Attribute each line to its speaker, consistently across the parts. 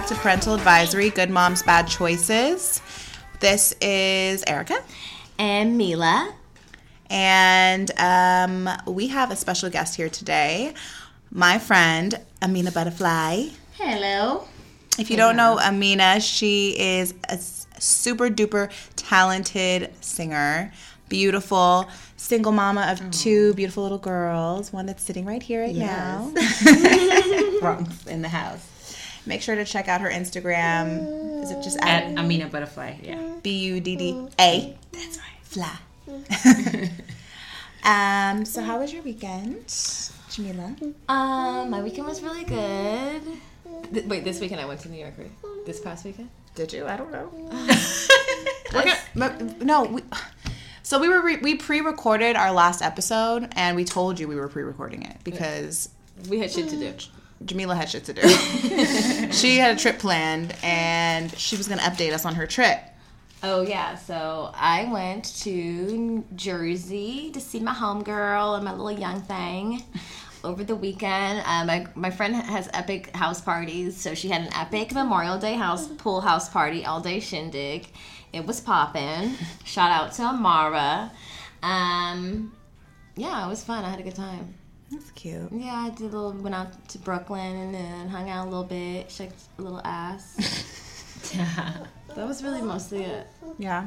Speaker 1: Back to Parental Advisory Good Moms Bad Choices. This is Erica,
Speaker 2: and Mila.
Speaker 1: and um, we have a special guest here today, my friend Amina Buddafly.
Speaker 2: Hello.
Speaker 1: If you don't know Amina, she is a super duper talented singer, beautiful, single mama of two beautiful little girls, one that's sitting right here right now.
Speaker 2: Bronx in the house.
Speaker 1: Make sure to check out her Instagram. Is it just
Speaker 2: At
Speaker 1: at
Speaker 2: Amina Buddafly. Yeah.
Speaker 1: B U D D A? That's right. Fly. um, so how was your weekend, Jamila?
Speaker 2: Um, my weekend was really good. Th- wait, this weekend I went to New York. Right? This past weekend.
Speaker 1: Did you? I don't know. Gonna- but- no, we, so we were re, we pre-recorded our last episode, and we told you we were pre-recording it because
Speaker 2: We had shit to do.
Speaker 1: Jamila had shit to do. she had a trip planned, and she was gonna update us on her trip.
Speaker 2: Oh yeah, so I went to Jersey to see my homegirl and my little young thing over the weekend. Uh, my my friend has epic house parties, so she had an epic Memorial Day house pool house party all day shindig. It was popping. Shout out to Amara. Um, yeah, it was fun. I had a good time.
Speaker 1: That's cute.
Speaker 2: Yeah, I did a little. Went out to Brooklyn and then hung out a little bit, shook a little ass. yeah, that was really mostly it.
Speaker 1: Yeah.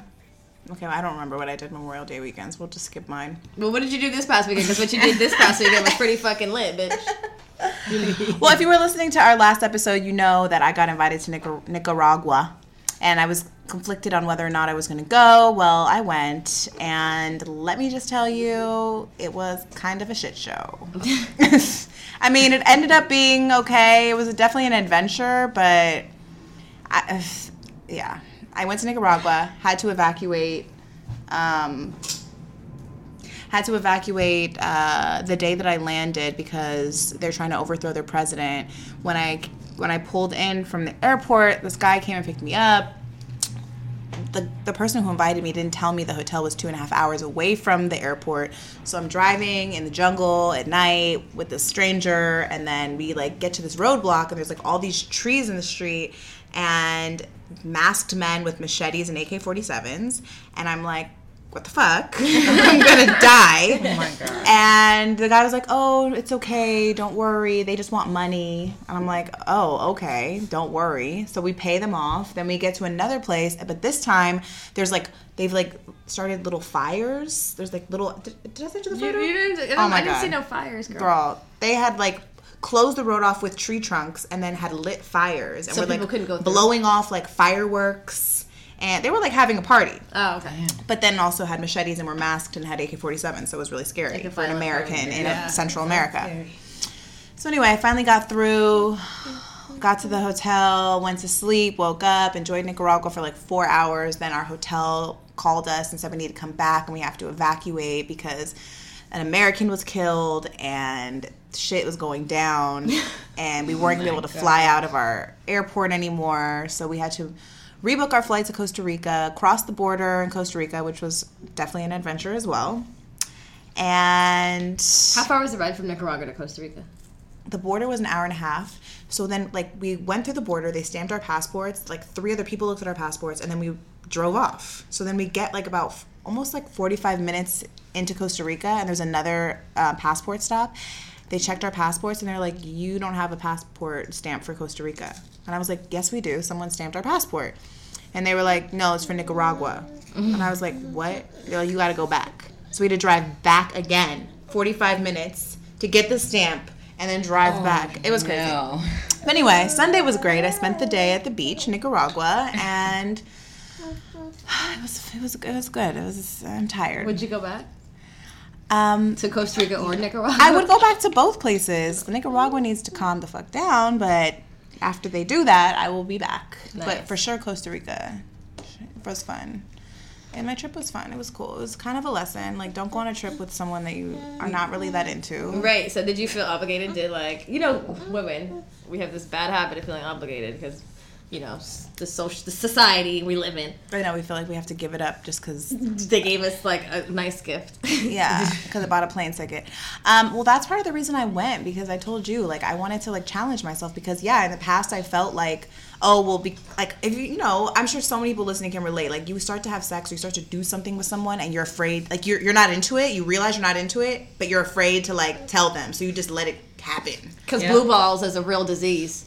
Speaker 1: Okay, well, I don't remember what I did Memorial Day weekends. We'll just skip mine.
Speaker 2: Well, what did you do this past weekend? Because what you did this past weekend was pretty fucking lit, bitch.
Speaker 1: Well, if you were listening to our last episode, you know that I got invited to Nicar- Nicaragua, and I was conflicted on whether or not I was going to go. Well, I went, and let me just tell you, it was kind of a shit show. I mean, it ended up being okay. It was definitely an adventure, but I, yeah, I went to Nicaragua, had to evacuate. Um, had to evacuate uh, the day that I landed because they're trying to overthrow their president. When I when I pulled in from the airport, this guy came and picked me up. The, the person who invited me didn't tell me the hotel was two and a half hours away from the airport. So I'm driving in the jungle at night with this stranger, and then we like get to this roadblock, and there's like all these trees in the street, and masked men with machetes and AK-47s, and I'm like, what the fuck? I'm gonna die. Oh my god. And the guy was like, oh, it's okay, don't worry. They just want money. And I'm like, oh, okay, don't worry. So we pay them off. Then we get to another place, but this time there's like they've like started little fires. There's like little. Did, did I send you the photo? oh my I didn't god, see no
Speaker 2: fires,
Speaker 1: girl. They had like closed the road off with tree trunks and then had lit fires and
Speaker 2: So
Speaker 1: were like
Speaker 2: people couldn't go through.
Speaker 1: blowing off like fireworks. And they were like having a party
Speaker 2: Oh, okay.
Speaker 1: but then also had machetes and were masked and had AK 47, so it was really scary
Speaker 2: Like
Speaker 1: for an American
Speaker 2: party.
Speaker 1: in
Speaker 2: Yeah.
Speaker 1: Central America. So anyway, I finally got through, got to the hotel, went to sleep, woke up, enjoyed Nicaragua for like four hours. Then our hotel called us and said we need to come back and we have to evacuate because an American was killed and shit was going down and we weren't gonna able to fly out of our airport anymore. So we had to rebook our flight to Costa Rica, cross the border in Costa Rica, which was definitely an adventure as well. And
Speaker 2: How far was the ride from Nicaragua to Costa Rica?
Speaker 1: the border was an hour and a half. So then, like, we went through the border, they stamped our passports, like, three other people looked at our passports, and then we drove off. So then we get, like, about f- almost like 45 minutes into Costa Rica, and there's another uh, passport stop. They checked our passports, and they're like, You don't have a passport stamp for Costa Rica. And I was like, Yes, we do. Someone stamped our passport. And they were like, No, it's for Nicaragua. And I was like, What? Like, You gotta go back. So we had to drive back again, 45 minutes, to get the stamp and then drive back. It was crazy.
Speaker 3: No.
Speaker 1: But anyway, Sunday was great. I spent the day at the beach, Nicaragua, and it was it was it was good. It was I'm tired.
Speaker 2: Would you go back
Speaker 1: Um,
Speaker 2: to Costa Rica or Nicaragua?
Speaker 1: I would go back to both places. Nicaragua needs to calm the fuck down, but after they do that, I will be back. But for sure, Costa Rica was fun. And my trip was fun. It was cool. It was kind of a lesson. Like, don't go on a trip with someone that you are not really that into.
Speaker 2: Right. So did you feel obligated to like you know women? We have this bad habit of feeling obligated because you know the social the society we live in.
Speaker 1: Right now, we feel like we have to give it up just because
Speaker 2: They gave us like a nice gift.
Speaker 1: Yeah, because I bought a plane ticket. Um, well, that's part of the reason I went because I told you like I wanted to like challenge myself because yeah, in the past I felt like oh well, be like if you you know I'm sure so many people listening can relate. Like you start to have sex or you start to do something with someone and you're afraid like you're you're not into it. You realize you're not into it, but you're afraid to like tell them, so you just let it happen.
Speaker 2: Because
Speaker 3: Yeah.
Speaker 2: blue balls is a real disease.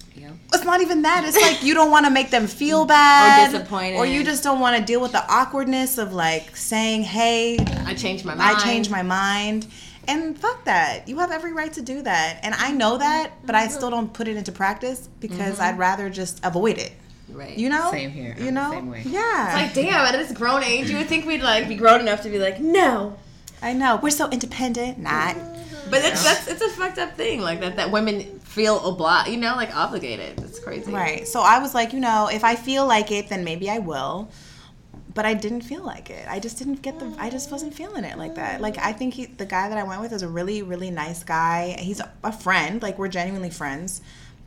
Speaker 3: Yep.
Speaker 1: It's not even that. It's like you don't want to make them feel bad or
Speaker 2: disappointed.
Speaker 1: or you just don't want to deal with the awkwardness of like saying, "Hey,
Speaker 2: I changed my mind.
Speaker 1: I changed my mind. And fuck that. You have every right to do that. And I know that, but I still don't put it into practice because mm-hmm. I'd rather just avoid it.
Speaker 2: Right.
Speaker 1: You know?
Speaker 3: Same here.
Speaker 1: You know?
Speaker 3: same way.
Speaker 1: Yeah.
Speaker 2: Like damn, at this grown age, you would think we'd like be grown enough to be like no.
Speaker 1: I know. We're so independent. Not.
Speaker 2: But it's that's it's a fucked up thing like that that women feel obliged, you know, like obligated. It's crazy.
Speaker 1: Right. So I was like, you know, if I feel like it, then maybe I will. But I didn't feel like it. I just didn't get the. I just wasn't feeling it like that. Like I think he, the guy that I went with, is a really, really nice guy. He's a friend. Like we're genuinely friends.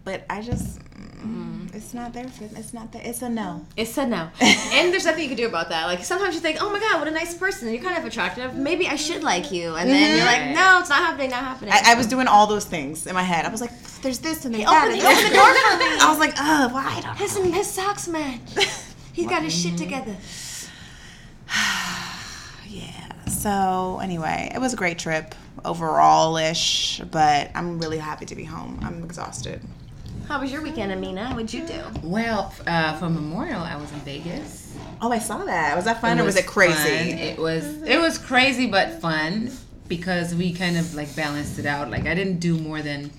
Speaker 1: But I just, mm, it's not there for. It's not there. It's a no.
Speaker 2: It's a no. and there's nothing you can do about that. Like sometimes you think, oh my god, what a nice person. You're kind of attractive. Maybe I should like you. And then you're like, no, it's not happening. Not happening.
Speaker 1: I, I was doing all those things in my head. I was like, there's this and there's that.
Speaker 2: open the- open the door for me.
Speaker 1: I was like, oh, well, I don't know.
Speaker 2: his his socks, match. He's got his shit together.
Speaker 1: Yeah. So anyway, it was a great trip overall ish, but I'm really happy to be home. I'm exhausted.
Speaker 2: How was your weekend, Amina? What'd you do?
Speaker 3: Well, uh, for Memorial, I was in Vegas.
Speaker 1: Oh, I saw that. Was that fun or was it crazy?
Speaker 3: fun. It was it was crazy but fun because we kind of like balanced it out. Like I didn't do more than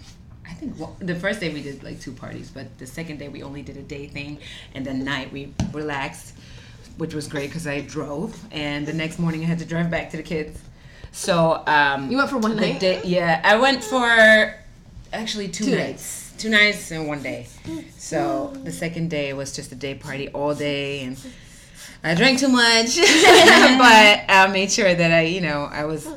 Speaker 3: I think well, the first day we did like two parties, but the second day we only did a day thing, and then night we relaxed, which was great because I drove, and the next morning I had to drive back to the kids. So um,
Speaker 2: You went for one night?
Speaker 3: day- yeah, I went for actually two,
Speaker 2: Two
Speaker 3: nights. Two nights and one day. So mm-hmm. the second day was just a day party all day and I drank too much. but I made sure that I, you know, I was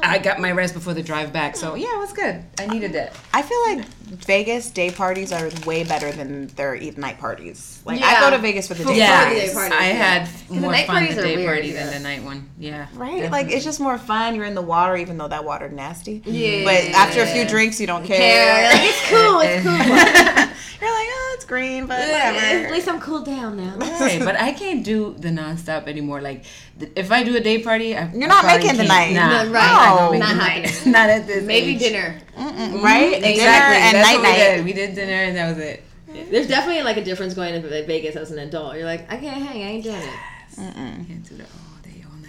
Speaker 3: I got my rest before the drive back. So mm-hmm. yeah, it was good. I needed it.
Speaker 1: I feel like Vegas day parties are way better than their eat night parties. Like I go to Vegas for the day
Speaker 3: Yeah,
Speaker 2: the
Speaker 1: parties.
Speaker 2: day parties,
Speaker 3: I
Speaker 2: yeah.
Speaker 3: had more
Speaker 2: night
Speaker 3: fun
Speaker 2: parties
Speaker 3: the day
Speaker 2: weird,
Speaker 3: party
Speaker 2: yeah.
Speaker 3: than the night one. Yeah.
Speaker 1: Right? Like it's just more fun. You're in the water, even though that water nasty.
Speaker 2: Yeah.
Speaker 1: But after a few drinks, you don't care.
Speaker 2: Yeah, like, it's cool. It's cool.
Speaker 1: You're like, oh, it's green, but
Speaker 2: At least I'm cooled down now.
Speaker 3: Right, but I can't do the nonstop anymore. Like, th- if I do a day party, I,
Speaker 1: You're
Speaker 3: I
Speaker 1: not
Speaker 3: probably
Speaker 1: making the night.
Speaker 3: Nah,
Speaker 2: No, right.
Speaker 3: I'm not, gonna make
Speaker 2: Not
Speaker 3: the
Speaker 2: happening.
Speaker 3: not at this
Speaker 2: Maybe
Speaker 3: age.
Speaker 2: dinner. Mm-hmm.
Speaker 1: right?
Speaker 3: Exactly.
Speaker 1: Dinner and
Speaker 3: That's
Speaker 1: night
Speaker 3: what we
Speaker 1: night.
Speaker 3: did. We did dinner and that was it.
Speaker 2: There's definitely like a difference going to Vegas as an adult. You're like, I can't hang. I ain't doing it.
Speaker 3: I can't do that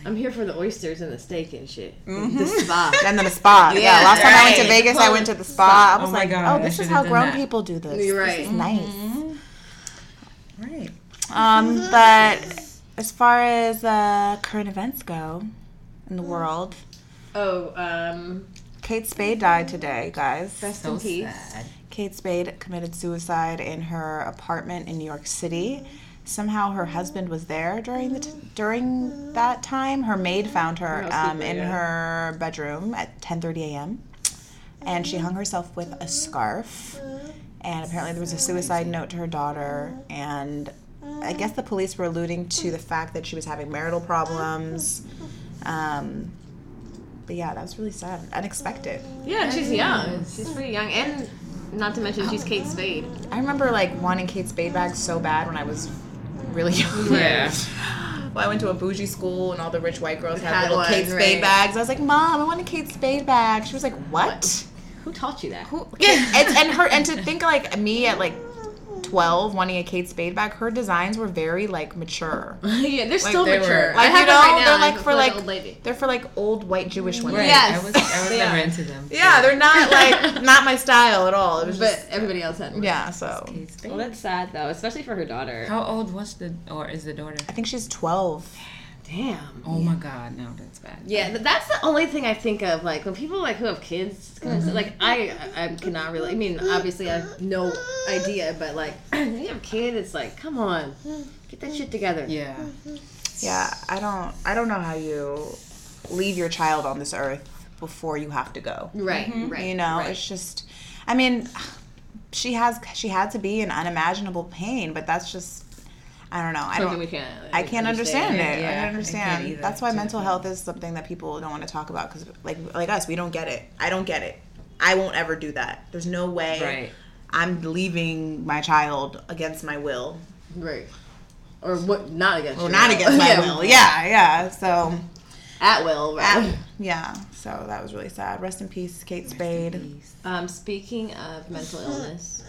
Speaker 2: I'm here for the oysters and the steak and shit. The spa.
Speaker 1: And then the spa. Yeah.
Speaker 2: Yeah,
Speaker 1: Last time I went to
Speaker 3: right.
Speaker 1: Vegas, I went to the spa. I was
Speaker 3: Oh my
Speaker 1: like,
Speaker 3: God,
Speaker 1: oh, this is how grown
Speaker 3: that.
Speaker 1: people do this.
Speaker 2: You're
Speaker 1: This
Speaker 2: right.
Speaker 1: is nice.
Speaker 3: Right.
Speaker 1: Um, but as far as uh, current events go in the world,
Speaker 2: Oh, um,
Speaker 1: Kate Spade died today, guys.
Speaker 2: Rest
Speaker 3: So
Speaker 2: in peace.
Speaker 3: sad.
Speaker 1: Kate Spade committed suicide in her apartment in New York City. Somehow her husband was there during the t- during that time. Her maid found her um, in her bedroom at 10:30 a.m. and she hung herself with a scarf. And apparently there was a suicide note to her daughter and I guess the police were alluding to the fact that she was having marital problems. Um, but yeah, that was really sad, unexpected.
Speaker 2: Yeah, she's young. She's pretty young, and not to mention she's Kate Spade.
Speaker 1: I remember like wanting Kate Spade bags so bad when I was really young.
Speaker 3: Yeah.
Speaker 1: Well, I went to a bougie school and all the rich white girls had,
Speaker 2: Had
Speaker 1: little
Speaker 2: one,
Speaker 1: Kate Spade
Speaker 2: right.
Speaker 1: bags. I was like, Mom, I want a Kate Spade bag. She was like, What?
Speaker 2: Who taught you that?
Speaker 1: Yeah, and, and her and to think like me at like twelve wanting a Kate Spade bag, her designs were very like mature.
Speaker 2: yeah, they're still
Speaker 3: they
Speaker 2: mature.
Speaker 3: were-
Speaker 2: I
Speaker 1: Like
Speaker 2: have
Speaker 1: you
Speaker 2: them
Speaker 1: know,
Speaker 2: right now,
Speaker 1: they're like for like
Speaker 2: an old lady.
Speaker 1: they're for like old white Jewish women.
Speaker 3: Right.
Speaker 2: Yes.
Speaker 3: I was, I was
Speaker 2: They
Speaker 3: never into them.
Speaker 1: Yeah, they're not like not my style at all. It was
Speaker 2: But
Speaker 1: just
Speaker 2: everybody else had. one.
Speaker 1: yeah. So
Speaker 3: Kate Spade.
Speaker 2: Well, that's sad though, especially for her daughter.
Speaker 3: How old was the or is the daughter?
Speaker 1: I think she's twelve.
Speaker 2: Damn.
Speaker 3: Oh my god, no, that's bad.
Speaker 2: Yeah, that's the only thing I think of. Like when people like who have kids, it's kinda mm-hmm. like I, I cannot really. I mean, obviously I have no idea, but like when you have a kid, it's like, come on, get that shit together.
Speaker 3: Yeah. Mm-hmm.
Speaker 1: Yeah, I don't I don't know how you leave your child on this earth before you have to go.
Speaker 2: Right, mm-hmm. right.
Speaker 1: You know,
Speaker 2: right.
Speaker 1: it's just I mean, she has she had to be in unimaginable pain, but that's just I don't know. I don't
Speaker 2: we can't.
Speaker 1: I can't understand, it.
Speaker 3: Yeah,
Speaker 1: I
Speaker 3: I
Speaker 1: don't
Speaker 3: can't
Speaker 1: understand. That's why
Speaker 3: to
Speaker 1: mental
Speaker 3: be
Speaker 1: health is something that people don't want to talk about because, like, like us, we don't get it. I don't get it. I won't ever do that. There's no way
Speaker 3: Right.
Speaker 1: I'm leaving my child against my will
Speaker 2: Right. Or what? Not against.
Speaker 1: or
Speaker 2: your
Speaker 1: not
Speaker 2: will.
Speaker 1: against my
Speaker 2: Yeah,
Speaker 1: will. Yeah, yeah. So.
Speaker 2: At will. Right.
Speaker 1: Ah, yeah, so that was really sad. Rest in peace, Kate Spade.
Speaker 2: Um, speaking of mental illness,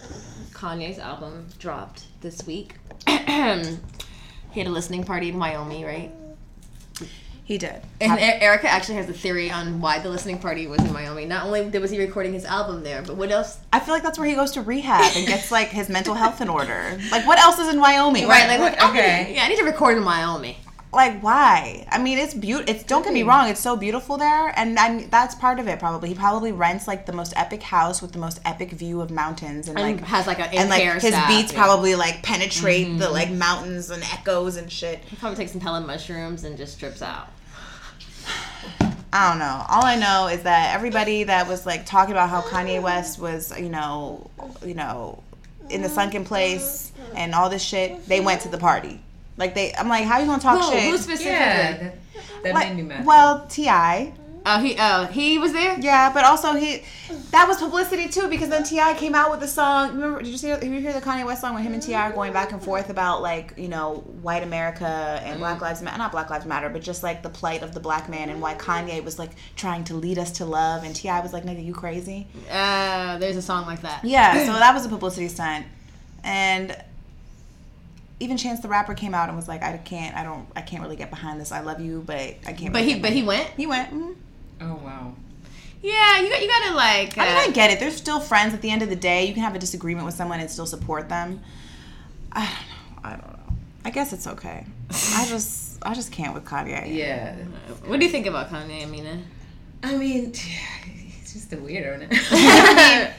Speaker 2: Kanye's album dropped this week. he had a listening party in Wyoming, right?
Speaker 1: He did.
Speaker 2: And E- Erica actually has a theory on why the listening party was in Wyoming. Not only was he recording his album there, but what else?
Speaker 1: I feel like that's where he goes to rehab and gets like his mental health in order. Like, what else is in Wyoming?
Speaker 2: Right, like
Speaker 3: what-
Speaker 2: what-
Speaker 3: okay.
Speaker 2: Yeah, I need to record in Wyoming.
Speaker 1: Like why? I mean, it's beautiful. It's don't get me wrong, it's so beautiful there, and that's part of it. Probably he probably rents like the most epic house with the most epic view of mountains and,
Speaker 2: And
Speaker 1: like
Speaker 2: has like a
Speaker 1: and like his
Speaker 2: staff,
Speaker 1: beats
Speaker 2: yeah.
Speaker 1: probably like penetrate the mm-hmm. like mountains and echoes and shit.
Speaker 2: He probably takes some Pelham mushrooms and just trips out.
Speaker 1: I don't know. All I know is that everybody that was like talking about how Kanye West was, you know, you know, in the sunken place and all this shit, they went to the party. Like they, I'm like, how are you gonna talk
Speaker 2: Who?
Speaker 1: shit?
Speaker 2: Who specifically?
Speaker 3: Yeah. That, that
Speaker 1: Like,
Speaker 3: made me mad.
Speaker 1: well, T.I.,
Speaker 2: Oh, he. Oh, he was there.
Speaker 1: yeah, but also he, that was publicity too because then T.I. came out with the song. Remember? Did you see? Did you hear the Kanye West song when him and T.I. are going back and forth about like you know white America and Black Lives Matter? Not Black Lives Matter, but just like the plight of the black man and why Kanye was like trying to lead us to love and T.I. was like, nigga, you crazy?
Speaker 2: Uh, there's a song like that.
Speaker 1: Yeah, so that was a publicity stunt, and even Chance the Rapper came out and was like, I can't, I don't, I can't really get behind this. I love you, but I can't.
Speaker 2: But
Speaker 1: really
Speaker 2: he.
Speaker 1: get
Speaker 2: But he went.
Speaker 1: he went. mhm.
Speaker 3: oh wow.
Speaker 2: Yeah, you got. You gotta like. Uh,
Speaker 1: I mean, I get it. They're still friends at the end of the day. You can have a disagreement with someone and still support them. I don't know. I don't know. I guess it's okay. I just, I just can't with Kanye.
Speaker 3: Yeah.
Speaker 2: what do you think about Kanye, Amina?
Speaker 3: I mean, he's just a weirdo. now.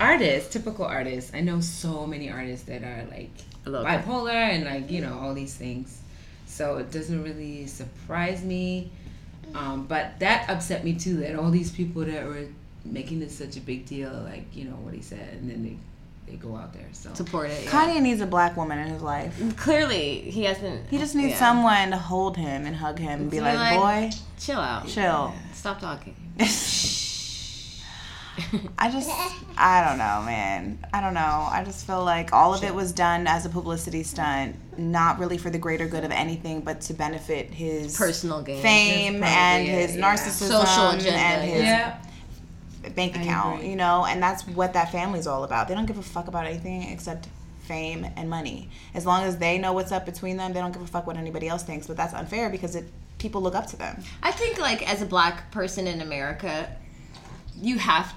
Speaker 3: artists, typical artists. I know so many artists that are like
Speaker 2: love
Speaker 3: bipolar and like you know all these things. So it doesn't really surprise me. Um, but that upset me too. That all these people that were making this such a big deal, like you know what he said, and then they they go out there. So
Speaker 2: Support it. Yeah.
Speaker 1: Kanye needs a black woman in his life.
Speaker 2: Clearly, he hasn't.
Speaker 1: He just needs
Speaker 2: yeah.
Speaker 1: someone to hold him and hug him and be
Speaker 2: To
Speaker 1: like,
Speaker 2: be like-
Speaker 1: boy,
Speaker 2: Chill out.
Speaker 1: chill.
Speaker 2: Stop talking.
Speaker 1: I just, I don't know, man. I don't know. I just feel like all of it was done as a publicity stunt, not really for the greater good of anything, but to benefit his
Speaker 2: Personal gain.
Speaker 1: fame
Speaker 3: That's
Speaker 1: and
Speaker 3: probably
Speaker 1: his
Speaker 3: yeah.
Speaker 1: narcissism
Speaker 2: Social agenda,
Speaker 1: and his
Speaker 3: yeah,
Speaker 1: bank account, you know, and that's what that family's all about. They don't give a fuck about anything except fame and money. As long as they know what's up between them, they don't give a fuck what anybody else thinks. But that's unfair because it people look up to them.
Speaker 2: I think like as a black person in America, you have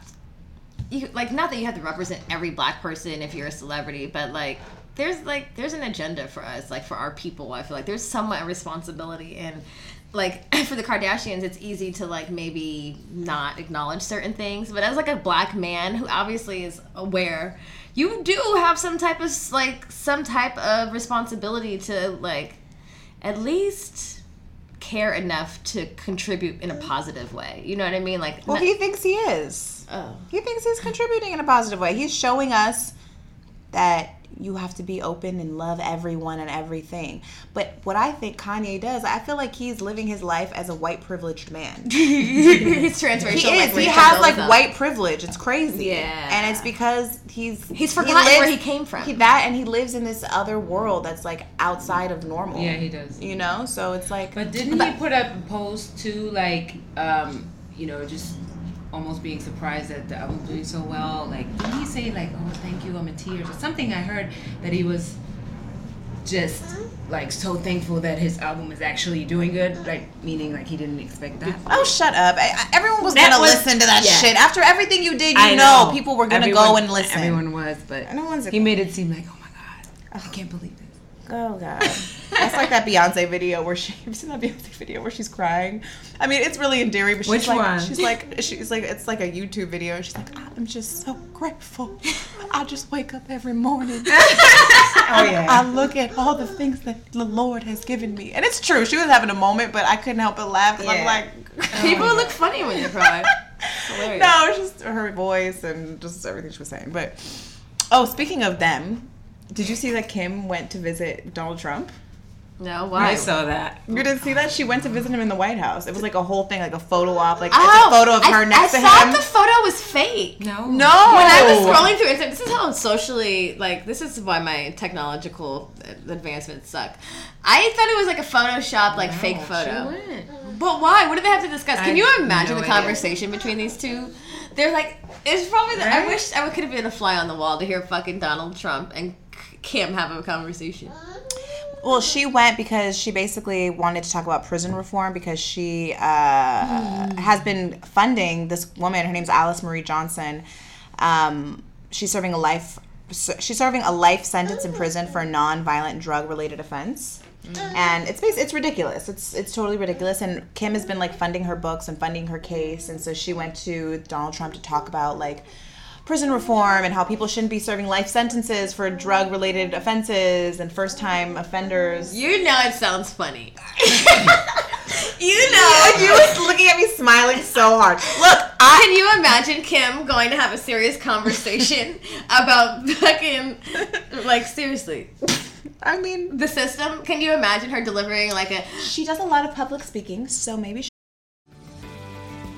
Speaker 2: you like not that you have to represent every black person if you're a celebrity, but like there's like there's an agenda for us, like for our people. I feel like there's somewhat a responsibility and like for the Kardashians, it's easy to like maybe not acknowledge certain things, but as like a black man who obviously is aware, you do have some type of like some type of responsibility to like at least care enough to contribute in a mm-hmm. positive way. You know what I mean? Like
Speaker 1: Well,
Speaker 2: not-
Speaker 1: he thinks he is.
Speaker 2: Oh.
Speaker 1: He thinks he's contributing in a positive way. He's showing us that you have to be open and love everyone and everything. But what I think Kanye does, I feel like he's living his life as a white privileged man.
Speaker 2: he's transracial.
Speaker 1: He
Speaker 2: like
Speaker 1: is. He has like
Speaker 2: Dolezal.
Speaker 1: white privilege. It's crazy.
Speaker 2: Yeah.
Speaker 1: And it's because he's
Speaker 2: He's forgotten where he came from.
Speaker 1: He, that and he lives in this other world that's like outside of normal.
Speaker 3: Yeah, he does.
Speaker 1: You know, so it's like.
Speaker 3: But didn't he put up a post too, like, um, you know, just almost being surprised that the album's doing so well? Like, didn't he say like, "Oh, thank you, I'm in tears" or something? I heard that he was just like so thankful that his album is actually doing good. Like, meaning like he didn't expect that.
Speaker 1: Oh, shut up! I, I- everyone was
Speaker 3: That
Speaker 1: gonna
Speaker 3: was-
Speaker 1: listen to that
Speaker 3: yeah.
Speaker 1: shit after everything you did. You
Speaker 3: I
Speaker 1: know,
Speaker 3: know.
Speaker 1: people were gonna
Speaker 3: Everyone-
Speaker 1: go and listen.
Speaker 3: Everyone was, but
Speaker 1: No one's-
Speaker 3: he made it seem like, oh my god, I can't believe this.
Speaker 1: Oh god, that's like that Beyonce video where she. Have you seen that Beyonce video where she's crying? I mean, it's really endearing, but she's
Speaker 3: Which
Speaker 1: like,
Speaker 3: one?
Speaker 1: she's like, she's like, it's like a YouTube video. and She's like, I'm just so grateful. I just wake up every morning.
Speaker 3: Oh yeah.
Speaker 1: I look at all the things that the Lord has given me, and it's true. She was having a moment, but I couldn't help but laugh because I'm
Speaker 2: Yeah.
Speaker 1: like,
Speaker 2: People look funny when you cry.
Speaker 1: No, it's just her voice and just everything she was saying. But oh, speaking of them, did you see that Kim went to visit Donald Trump?
Speaker 2: No, why?
Speaker 3: I saw that.
Speaker 1: You didn't see that? She went to visit him in the White House. It was like a whole thing, like a photo op, like
Speaker 2: Oh,
Speaker 1: it's a photo of her
Speaker 2: I,
Speaker 1: next
Speaker 2: I
Speaker 1: to him.
Speaker 2: I thought the photo was fake.
Speaker 3: No.
Speaker 1: no,
Speaker 2: When I was scrolling through Instagram, this is how I'm socially like this is why my technological advancements suck. I thought it was like a Photoshop, like fake photo.
Speaker 3: she went.
Speaker 2: But why? What do they have to discuss? Can
Speaker 3: I
Speaker 2: you imagine
Speaker 3: no
Speaker 2: the
Speaker 3: idea.
Speaker 2: conversation between these two? They're like, it's probably. The, I wish I could have been a fly on the wall to hear fucking Donald Trump and Kim have a conversation.
Speaker 1: Well, she went because she basically wanted to talk about prison reform because she uh, has been funding this woman. Her name's Alice Marie Johnson. Um, she's serving a life. She's serving a life sentence in prison for a non-violent drug-related offense. And it's bas- it's ridiculous. It's it's totally ridiculous. And Kim has been like funding her books and funding her case. And so she went to Donald Trump to talk about like prison reform and how people shouldn't be serving life sentences for drug related offenses and first time offenders.
Speaker 2: You know it sounds funny. you know.
Speaker 1: you was looking at me smiling so hard. Look, I
Speaker 2: Can you imagine Kim going to have a serious conversation about fucking like seriously
Speaker 1: I mean
Speaker 2: the system? Can you imagine her delivering like a
Speaker 1: she does a lot of public speaking, so maybe she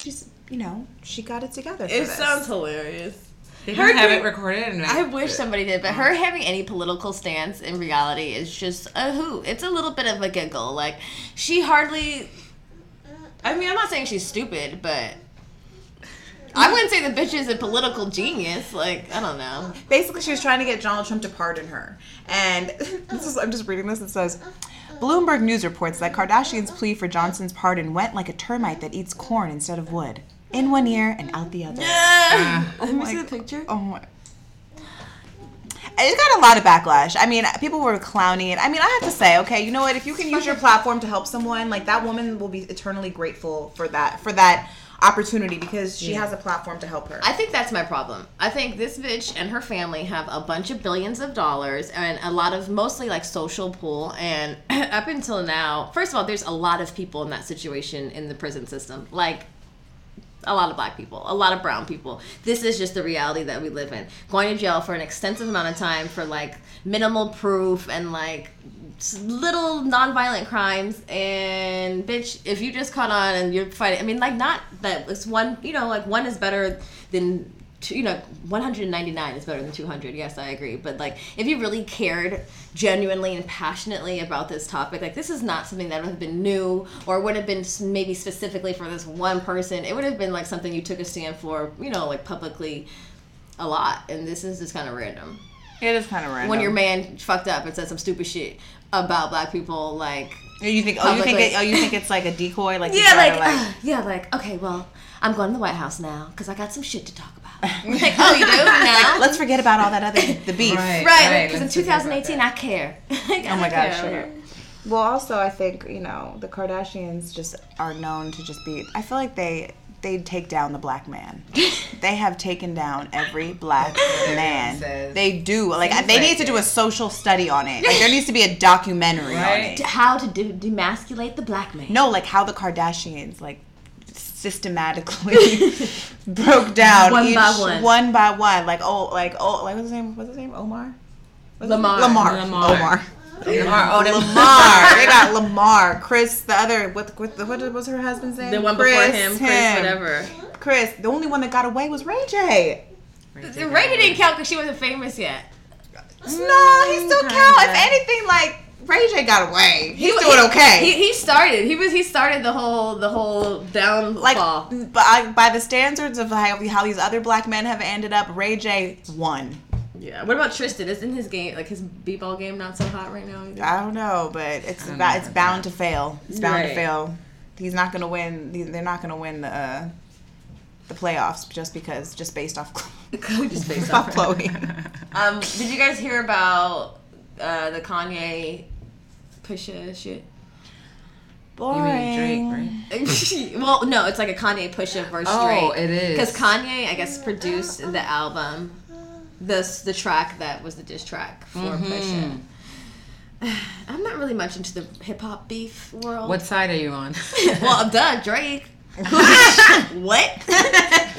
Speaker 1: She's you know, she got it together. For
Speaker 2: It
Speaker 1: this.
Speaker 2: sounds hilarious.
Speaker 3: They
Speaker 2: Her
Speaker 3: don't have
Speaker 2: doing-
Speaker 3: it recorded. And
Speaker 2: I wish somebody did, but her having any political stance in reality is just a who. It's a little bit of a giggle. Like she hardly. I mean, I'm not saying she's stupid, but I wouldn't say the bitch is a political genius. Like, I don't know.
Speaker 1: Basically, she was trying to get Donald Trump to pardon her. And this is, I'm just reading this. It says Bloomberg News reports that Kardashian's plea for Johnson's pardon went like a termite that eats corn instead of wood. In one ear and out the other. Ah.
Speaker 2: Let me oh see the picture.
Speaker 1: Oh my. It got a lot of backlash. I mean, people were clowning it. I mean, I have to say, okay, you know what? If you can use your platform to help someone, like that woman will be eternally grateful for that for that opportunity because she has a platform to help her.
Speaker 2: I think that's my problem. I think this bitch and her family have a bunch of billions of dollars and a lot of mostly like social pool. And up until now, first of all, there's a lot of people in that situation in the prison system. Like, a lot of black people, a lot of brown people. This is just the reality that we live in. Going to jail for an extensive amount of time for like minimal proof and like little nonviolent crimes. And bitch, if you just caught on and you're fighting, I mean, like not that it's one, you know, like one is better than. Two, you know, 199 is better than 200. Yes, I agree. But like, if you really cared genuinely and passionately about this topic, like this is not something that would have been new or would have been maybe specifically for this one person. It would have been like something you took a stand for, you know, like publicly a lot. And this is just kind of random.
Speaker 1: it is kind of random.
Speaker 2: When your man fucked up and said some stupid shit about black people, like
Speaker 1: you think, oh, you think, it, oh, you think it's like a decoy, like
Speaker 2: yeah,
Speaker 1: try
Speaker 2: like, uh, yeah, like okay, well, I'm going to the White House now because I got some shit to talk about. like, oh, you do now?
Speaker 1: let's forget about all that other the beef.
Speaker 3: Right,
Speaker 2: right, because in
Speaker 3: let's forget about
Speaker 2: 2018. I care. Like,
Speaker 1: Oh my gosh, sure. Well, also, I think you know the Kardashians just are known to just be. I feel like they they take down the black man. they have taken down every black man.
Speaker 3: says.
Speaker 1: They do. Like they
Speaker 3: like
Speaker 1: need to do a social study on it. Like there needs to be a documentary on it.
Speaker 2: How to de- demasculate the black man?
Speaker 1: No, like how the Kardashians like systematically broke down
Speaker 2: One
Speaker 1: each,
Speaker 2: by one.
Speaker 1: one by one. Like oh, like oh, like what's his name? What's his name? Omar. What's?
Speaker 2: Lamar.
Speaker 1: Lamar.
Speaker 3: Lamar.
Speaker 1: Omar.
Speaker 3: Lamar oh, Odom.
Speaker 1: Lamar. they got Lamar. Chris, the other, what, what, what was her husband's name?
Speaker 2: The one before him, Chris, whatever.
Speaker 1: Chris. The only one that got away was Ray J.
Speaker 2: Rainy didn't count because she wasn't famous yet.
Speaker 1: No, he mm, still count. If anything, like Ray J got away. He's doing okay.
Speaker 2: He, he started. He was. He started the whole the whole downfall.
Speaker 1: like by, by the standards of how, how these other black men have ended up, Ray J won.
Speaker 2: Yeah. What about Tristan? Isn't his game like his b-ball game not so hot right now? Either?
Speaker 1: I don't know, but it's
Speaker 3: don't
Speaker 1: about,
Speaker 3: know
Speaker 1: it's
Speaker 3: about
Speaker 1: bound to fail. It's bound to fail. He's not gonna win. They're not gonna win the uh, the playoffs just because, just based off,
Speaker 2: Just based
Speaker 1: off
Speaker 2: off.
Speaker 1: Khloe.
Speaker 2: Um, did you guys hear about uh, the Kanye Pusha shit?
Speaker 3: You
Speaker 1: Boring.
Speaker 3: mean Drake, right?
Speaker 2: well, no, it's like a Kanye Pusha versus
Speaker 3: Oh,
Speaker 2: Drake.
Speaker 3: it is.
Speaker 2: because Kanye, I guess, produced the album, this the track that was the diss track for
Speaker 3: Mm-hmm.
Speaker 2: Pusha. I'm not really much into the hip hop beef world.
Speaker 3: What side are you on?
Speaker 2: well, duh, Drake. what?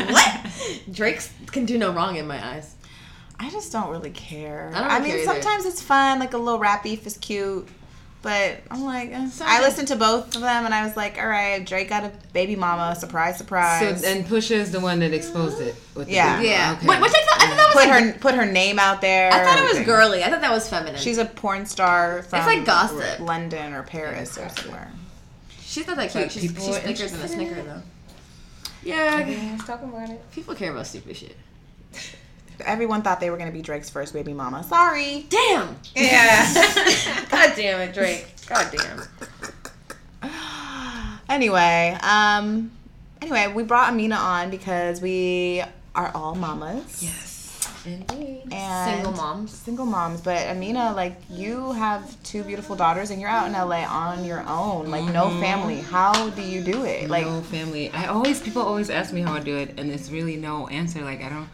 Speaker 2: what? Drake can do no wrong in my eyes.
Speaker 1: I just don't really care.
Speaker 2: I don't
Speaker 1: I,
Speaker 2: really
Speaker 1: mean,
Speaker 2: either.
Speaker 1: sometimes it's fun, like a little rap beef is cute. But I'm like, eh. I listened to both of them and I was like, all right, Drake got a baby mama, surprise, surprise.
Speaker 3: So,
Speaker 1: surprise.
Speaker 3: and Pusha is the one that exposed it. With
Speaker 1: Yeah.
Speaker 3: video.
Speaker 2: Yeah.
Speaker 3: Okay.
Speaker 2: Wait, which I thought, I thought that was
Speaker 1: put
Speaker 2: like,
Speaker 1: her put her name out there.
Speaker 2: I thought it was
Speaker 1: everything.
Speaker 2: girly. I thought that was feminine.
Speaker 1: She's a porn star from
Speaker 2: like gossip.
Speaker 1: London or Paris or somewhere.
Speaker 2: She's not that cute.
Speaker 3: But
Speaker 2: She's, she's thicker than a snicker, though. Yeah,
Speaker 1: Let's talk about it.
Speaker 2: people care about stupid shit.
Speaker 1: Everyone thought they were gonna be Drake's first baby mama. Sorry.
Speaker 2: Damn.
Speaker 1: Yeah.
Speaker 2: God damn it, Drake. God damn.
Speaker 1: anyway, um, anyway, we brought Amina on because we are all mamas.
Speaker 3: Yes. Indeed.
Speaker 1: And
Speaker 2: Single moms.
Speaker 1: Single moms, but Amina, like you have two beautiful daughters, and you're out in LA on your own, like no family. How do you do it? Like,
Speaker 3: no family. I always people always ask me how I do it, and there's really no answer. Like I don't.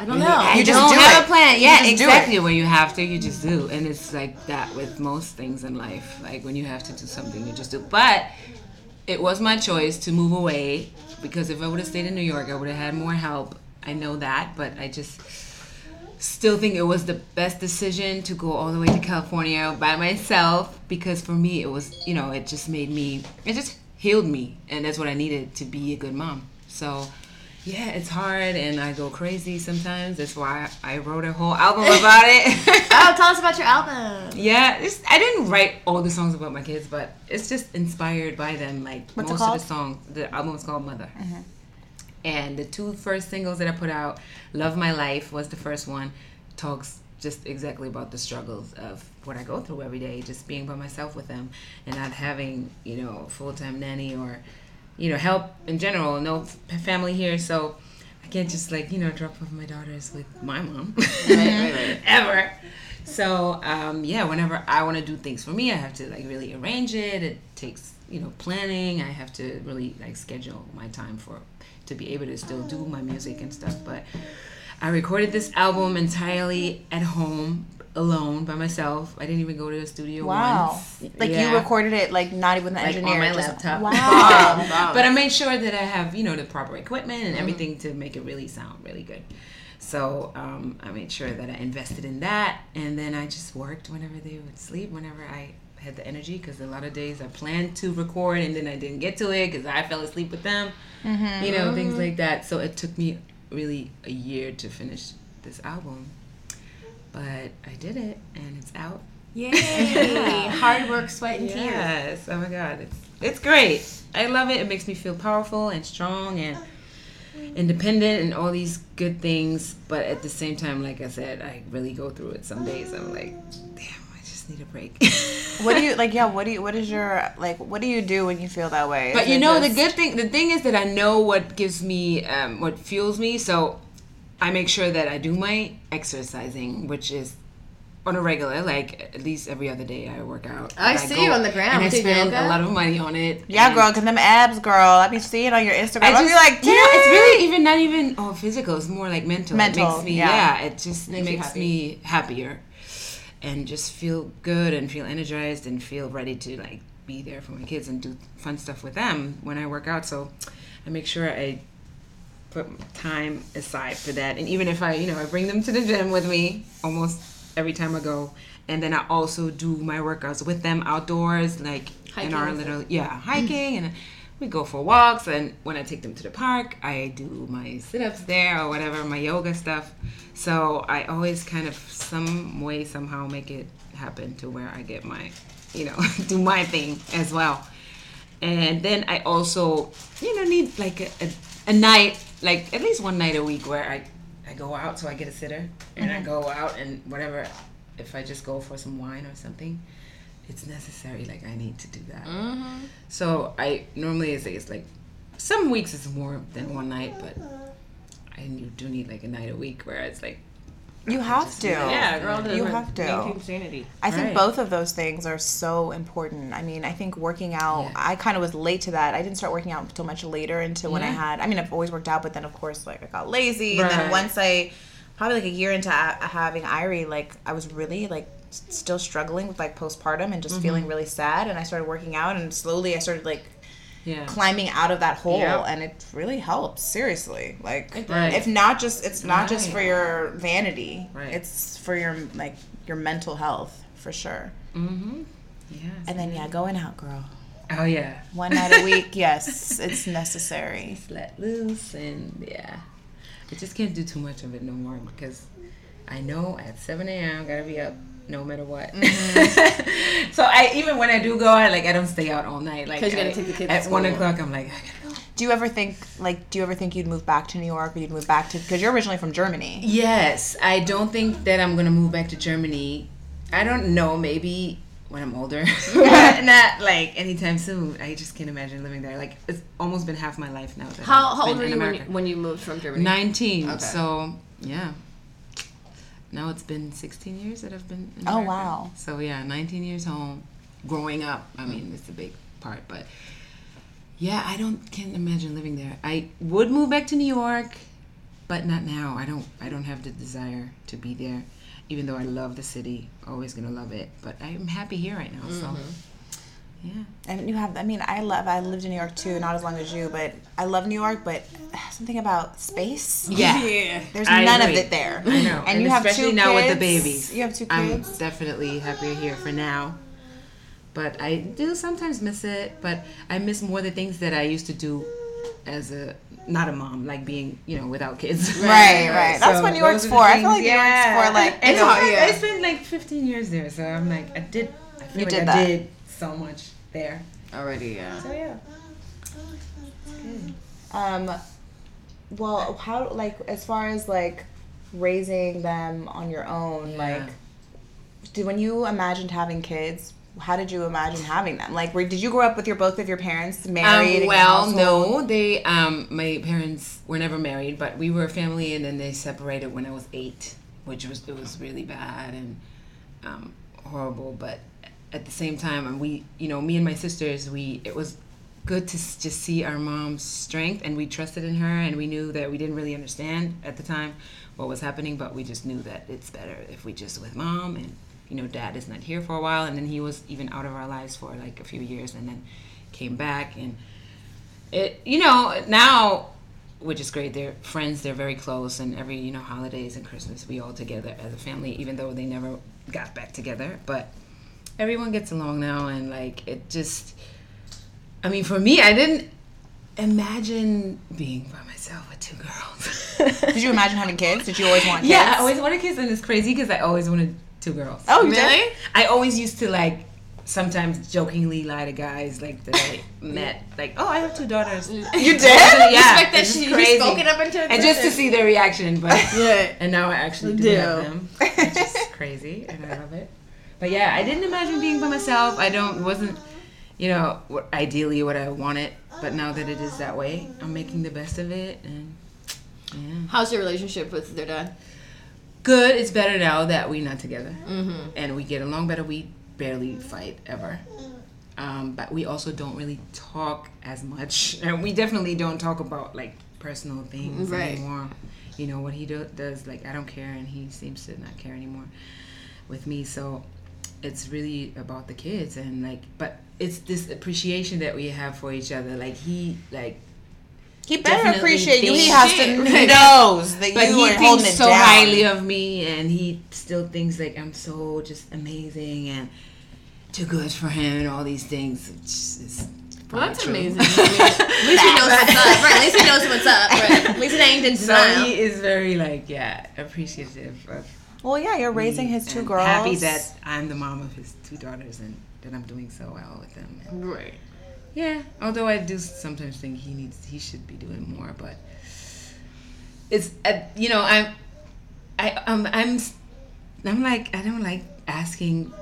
Speaker 2: I don't know.
Speaker 3: I
Speaker 1: You just
Speaker 3: don't
Speaker 1: do
Speaker 3: have
Speaker 1: it.
Speaker 3: a plan. Yeah, exactly. When you have to, you just do, and it's like that with most things in life. Like when you have to do something, you just do. But it was my choice to move away because if I would have stayed in New York, I would have had more help. I know that, but I just still think it was the best decision to go all the way to California by myself because for me it was, you know, it just made me, it just healed me, and that's what I needed to be a good mom. So. Yeah, it's hard and I go crazy sometimes. That's why I wrote a whole album about it.
Speaker 2: Oh, tell us about your album.
Speaker 3: Yeah, it's, I didn't write all the songs about my kids, but it's just inspired by them. Like
Speaker 1: What's
Speaker 3: most of the songs, the album is called Mother. Mm-hmm. And the two first singles that I put out, Love My Life was the first one, talks just exactly about the struggles of what I go through every day, just being by myself with them and not having, you know, a full time nanny or, you know, help in general, no family here. So I can't just like, you know, drop off my daughters with my mom ever. So um, yeah, whenever I want to do things for me, I have to like really arrange it. It takes you know planning. I have to really like schedule my time for to be able to still do my music and stuff. But I recorded this album entirely at home alone by myself. I didn't even go to the studio
Speaker 1: Wow.
Speaker 3: once.
Speaker 1: Like
Speaker 3: Yeah.
Speaker 1: you recorded it like not even the
Speaker 3: Like,
Speaker 1: engineer.
Speaker 3: on my laptop.
Speaker 1: Wow.
Speaker 3: but I made sure that I have, you know, the proper equipment
Speaker 1: Mm-hmm.
Speaker 3: and everything to make it really sound really good. So um, I made sure that I invested in that, and then I just worked whenever they would sleep, whenever I had the energy. Because a lot of days I planned to record, and then I didn't get to it because I fell asleep with them.
Speaker 1: Mm-hmm.
Speaker 3: You know, things like that. So it took me really a year to finish this album, but I did it, and it's out.
Speaker 2: Yay! Hard work, sweat, and tears.
Speaker 3: Yes. Oh my God, it's it's great. I love it. It makes me feel powerful and strong and independent and all these good things. But at the same time, like I said, I really go through it. Some days I'm like, damn, I just need a break.
Speaker 1: What do you like? Yeah. What do you? What is your like? What do you do when you feel that way?
Speaker 3: But
Speaker 1: Is
Speaker 3: you
Speaker 1: it
Speaker 3: know, the good thing, the thing is that I know what gives me, um, what fuels me. So I make sure that I do my exercising, which is on a regular, like at least every other day I work out.
Speaker 2: I
Speaker 3: And
Speaker 2: see you on the ground.
Speaker 3: and I
Speaker 2: with your
Speaker 3: spend
Speaker 2: yoga.
Speaker 3: a lot of money on it.
Speaker 1: Yeah,
Speaker 3: and-
Speaker 1: girl, cause them abs, girl. I be seeing on your Instagram. I,
Speaker 3: I
Speaker 1: be
Speaker 3: just
Speaker 1: like,
Speaker 3: you know, it's really even not even oh physical. It's more like mental.
Speaker 1: Mental,
Speaker 3: it makes me
Speaker 1: yeah.
Speaker 3: yeah. It just
Speaker 2: Makes
Speaker 3: makes,
Speaker 2: happy.
Speaker 3: me happier, and just feel good and feel energized and feel ready to like be there for my kids and do fun stuff with them when I work out. So I make sure I put time aside for that. And even if I you know I bring them to the gym with me almost every time I go. And then I also do my workouts with them outdoors, like
Speaker 2: Hiking
Speaker 3: in our little yeah hiking and we go for walks and when i take them to the park i do my sit-ups there or whatever my yoga stuff so i always kind of some way somehow make it happen to where i get my you know do my thing as well and then i also you know need like a, a, a night like at least one night a week where i i go out so i get a sitter and i go out and whatever if i just go for some wine or something it's necessary. Like I need to do that. Mm-hmm. So I normally say it's like some weeks it's more than one night, but I do need like a night a week where it's like
Speaker 1: you have to.
Speaker 2: Yeah, girl,
Speaker 1: You have to.
Speaker 2: maintain sanity.
Speaker 1: I think
Speaker 3: Right.
Speaker 1: both of those things are so important. I mean, I think working out,
Speaker 3: Yeah.
Speaker 1: I kind of was late to that. I didn't start working out until much later into when I had, I mean, I've always worked out, but then of course, like I got lazy. And then once I, probably like a year into having Irie, like I was really like still struggling with like postpartum and just
Speaker 3: Mm-hmm.
Speaker 1: feeling really sad. And I started working out and slowly I started like
Speaker 3: yeah.
Speaker 1: climbing out of that hole
Speaker 3: Yep.
Speaker 1: and it really helps seriously like
Speaker 3: Right.
Speaker 1: if not just it's not just for your vanity
Speaker 3: Right.
Speaker 1: it's for your like your mental health for sure
Speaker 3: Mm-hmm. Yes.
Speaker 1: and then yeah going out girl
Speaker 3: oh yeah.
Speaker 1: one night a week yes it's necessary
Speaker 3: Let loose and yeah. I just can't do too much of it no more because I know at 7 a.m. gotta be up no matter what.
Speaker 1: Mm-hmm.
Speaker 3: so I even when I do go out, like I don't stay out all night. Like
Speaker 2: you gotta
Speaker 3: I-
Speaker 2: take the kids
Speaker 3: at one o'clock. I'm like I gotta go.
Speaker 1: do you ever think like do you ever think you'd move back to new york or you'd move back to because you're originally from germany
Speaker 3: Yes, I don't think that I'm gonna move back to Germany. I don't know, maybe when I'm older, not like anytime soon. I just can't imagine living there. Like it's almost been half my life now. That
Speaker 2: How,
Speaker 3: I've
Speaker 2: how
Speaker 3: been
Speaker 2: old were
Speaker 3: in
Speaker 2: you when, you
Speaker 3: America.
Speaker 2: when you moved from Germany?
Speaker 3: 19.
Speaker 2: Okay.
Speaker 3: So yeah. Now it's been 16 years that I've been. In
Speaker 1: Oh,
Speaker 3: America.
Speaker 1: wow.
Speaker 3: So yeah, 19 years home, growing up. I mean, it's a big part, but yeah, I don't can't imagine living there. I would move back to New York, but not now. I don't. I don't have the desire to be there, even though I love the city. Always gonna love it, but I'm happy here right now. So mm-hmm. Yeah.
Speaker 1: and you have i mean i love i lived in new york too not as long as you but i love new york but something about space
Speaker 3: Yeah.
Speaker 1: there's
Speaker 3: I
Speaker 1: none
Speaker 3: agree.
Speaker 1: of it there
Speaker 3: I know.
Speaker 1: and, you have
Speaker 3: especially
Speaker 1: two
Speaker 3: now with the babies.
Speaker 1: you have two kids.
Speaker 3: I'm definitely happier here for now. But I do sometimes miss it. But I miss more the things that I used to do as a not a mom, like being you know without kids.
Speaker 1: Right, right. That's
Speaker 3: So
Speaker 1: what New York's for.
Speaker 3: the
Speaker 1: I feel like
Speaker 3: things-
Speaker 1: New York's for, like,
Speaker 3: And
Speaker 1: you know,
Speaker 3: I,
Speaker 1: yeah.
Speaker 3: I spent like 15 years there, so I'm like I did. I feel
Speaker 1: You
Speaker 3: like
Speaker 1: did
Speaker 3: I
Speaker 1: that.
Speaker 3: did so much there.
Speaker 2: Already, yeah.
Speaker 3: So yeah.
Speaker 1: Um, well, how like as far as like raising them on your own, like did when you imagined having kids, how did you imagine having them? Like, were, did you grow up with your both of your parents married?
Speaker 3: Um, well, no, they um, my parents were never married, but we were a family, and then they separated when I was eight, which was it was really bad and um, horrible. But at the same time, and we, you know, me and my sisters, we it was good to just see our mom's strength, and we trusted in her, and we knew that we didn't really understand at the time what was happening, but we just knew that it's better if we just with mom and you know dad is not here for a while and then he was even out of our lives for like a few years and then came back and it you know now which is great they're friends they're very close and every you know holidays and christmas we all together as a family even though they never got back together but everyone gets along now and like it just i mean for me i didn't imagine being by myself with two girls
Speaker 1: Did you imagine having kids? Did you always want kids?
Speaker 3: yeah i always wanted kids and it's crazy because i always wanted two girls
Speaker 1: Oh, really? did?
Speaker 3: I always used to like sometimes jokingly lie to guys like that I met like oh I have two daughters.
Speaker 1: You did?
Speaker 3: Yeah,
Speaker 2: Expect that she-
Speaker 3: crazy.
Speaker 2: spoke it up into
Speaker 3: and just to see their reaction, but
Speaker 2: Yeah.
Speaker 3: and now I actually do,
Speaker 2: Do.
Speaker 3: have them, is crazy, and I love it. But yeah, I didn't imagine being by myself. I don't wasn't you know ideally what I wanted, but now that it is that way, I'm making the best of it and. Yeah.
Speaker 2: How's your relationship with their dad?
Speaker 3: good. It's better now that we're not together, and we get along better. We barely fight ever, um, but we also don't really talk as much, and we definitely don't talk about like personal things
Speaker 2: Right.
Speaker 3: anymore. You know what he do- does, like I don't care, and he seems to not care anymore with me. So it's really about the kids, and like, but it's this appreciation that we have for each other. Like he, like
Speaker 1: He better
Speaker 3: Definitely
Speaker 1: appreciate you. He
Speaker 3: thinks-
Speaker 1: has to. He knows that
Speaker 3: but
Speaker 1: you
Speaker 3: he
Speaker 1: are holding
Speaker 3: thinks
Speaker 1: it
Speaker 3: so
Speaker 1: down.
Speaker 3: highly of me and he still thinks like i'm so just amazing and too good for him and all these things which is
Speaker 2: Well, that's
Speaker 3: probably
Speaker 2: amazing.
Speaker 3: true.
Speaker 2: I mean, at least he knows what's up. Right. At least he knows what's up. Right. At least it ain't in
Speaker 3: so
Speaker 2: denial.
Speaker 3: he is very like yeah appreciative of
Speaker 1: Well, yeah, you're raising
Speaker 3: me
Speaker 1: his two
Speaker 3: and
Speaker 1: girls.
Speaker 3: happy that i'm the mom of his two daughters and that i'm doing so well with them And
Speaker 2: right.
Speaker 3: yeah although i do sometimes think he needs he should be doing more but it's uh, you know i'm i um, i'm i'm like i don't like asking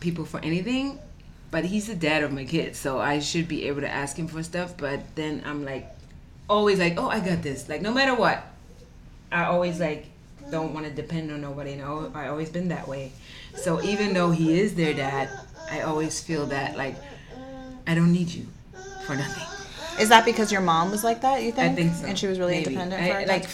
Speaker 3: people for anything but he's the dad of my kids so i should be able to ask him for stuff but then i'm like always like oh i got this like no matter what i always like don't want to depend on nobody no i always been that way so even though he is their dad i always feel that like i don't need you for nothing
Speaker 1: Is that because your mom was like that? You think?
Speaker 3: I think so.
Speaker 1: And she was really
Speaker 3: Maybe.
Speaker 1: independent.
Speaker 3: I-
Speaker 1: for her
Speaker 3: like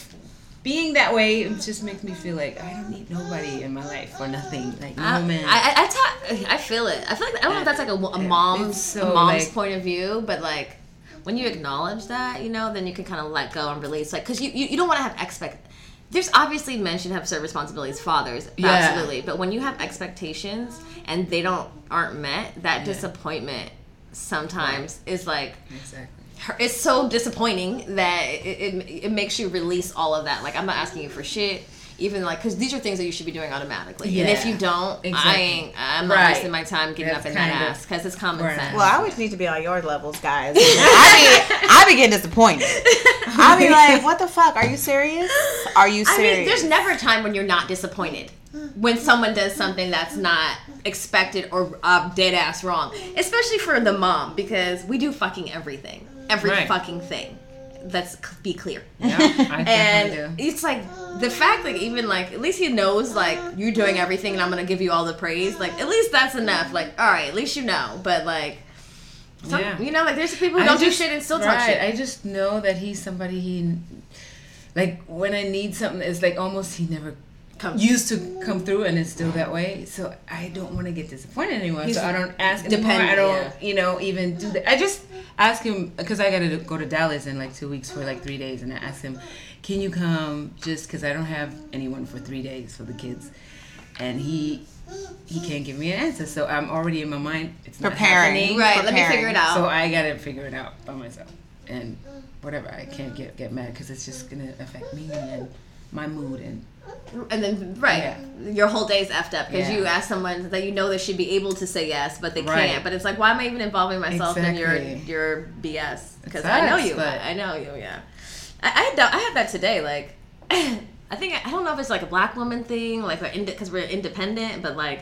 Speaker 3: being that way, it just makes me feel like I don't need nobody in my life for nothing. Like no
Speaker 2: I,
Speaker 3: man.
Speaker 2: I, I, I, ta- I feel it. I feel like I don't know if that's like a, a mom's
Speaker 3: so,
Speaker 2: a mom's
Speaker 3: like-
Speaker 2: point of view, but like when you acknowledge that, you know, then you can kind of let go and release. Like, because you, you, you don't want to have expect. There's obviously men should have certain responsibilities, fathers,
Speaker 3: Yeah.
Speaker 2: absolutely. But when you have expectations and they don't aren't met, that disappointment sometimes is like
Speaker 3: exactly.
Speaker 2: it's so disappointing that it, it, it makes you release all of that. Like I'm not asking you for shit, even like because these are things that you should be doing automatically. Yeah. And if you don't, I ain't. I'm not
Speaker 3: Right.
Speaker 2: wasting my time getting
Speaker 3: That's
Speaker 2: up in that
Speaker 3: of-
Speaker 2: ass because it's common
Speaker 3: Right.
Speaker 2: sense.
Speaker 1: Well, I always need to be on your levels, guys. I be, I be getting disappointed. I be like, what the fuck? Are you serious? Are you serious?
Speaker 2: I mean, there's never a time when you're not disappointed when someone does something that's not expected or uh, dead ass wrong, especially for the mom because we do fucking everything, every
Speaker 3: Right.
Speaker 2: fucking thing. Let's be clear.
Speaker 3: Yeah, I
Speaker 2: and
Speaker 3: do.
Speaker 2: it's like the fact like even like at least he knows like you're doing everything and i'm gonna give you all the praise like at least that's enough like all right at least you know but like some,
Speaker 3: Yeah.
Speaker 2: you know like there's people who
Speaker 3: I
Speaker 2: don't do shit and still talk
Speaker 3: right,
Speaker 2: shit
Speaker 3: I just know that he's somebody he like when I need something. It's like almost he never
Speaker 2: Comes.
Speaker 3: used to come through, and it's still that way. So I don't want to get disappointed anymore.
Speaker 2: He's
Speaker 3: so I don't ask anymore. I don't,
Speaker 2: yeah.
Speaker 3: you know, even do that. I just ask him because I got to go to Dallas in like two weeks for like three days, and I asked him, "Can you come?" Just because I don't have anyone for three days for the kids, and he. He can't give me an answer, so I'm already in my mind. It's not
Speaker 1: Preparing.
Speaker 3: happening.
Speaker 2: right let me figure it out
Speaker 3: So I gotta figure it out by myself, and whatever. I can't get get mad because it's just gonna affect me and my mood and
Speaker 2: and then right your whole day's effed up because
Speaker 3: Yeah.
Speaker 2: you ask someone that you know they should be able to say yes but they
Speaker 3: Right.
Speaker 2: can't but it's like why am i even involving myself in your your bs because i know you
Speaker 3: but-
Speaker 2: i know you yeah I, I had that, I had that today. Like, I think I don't know if it's like a black woman thing, like because we're independent, but like.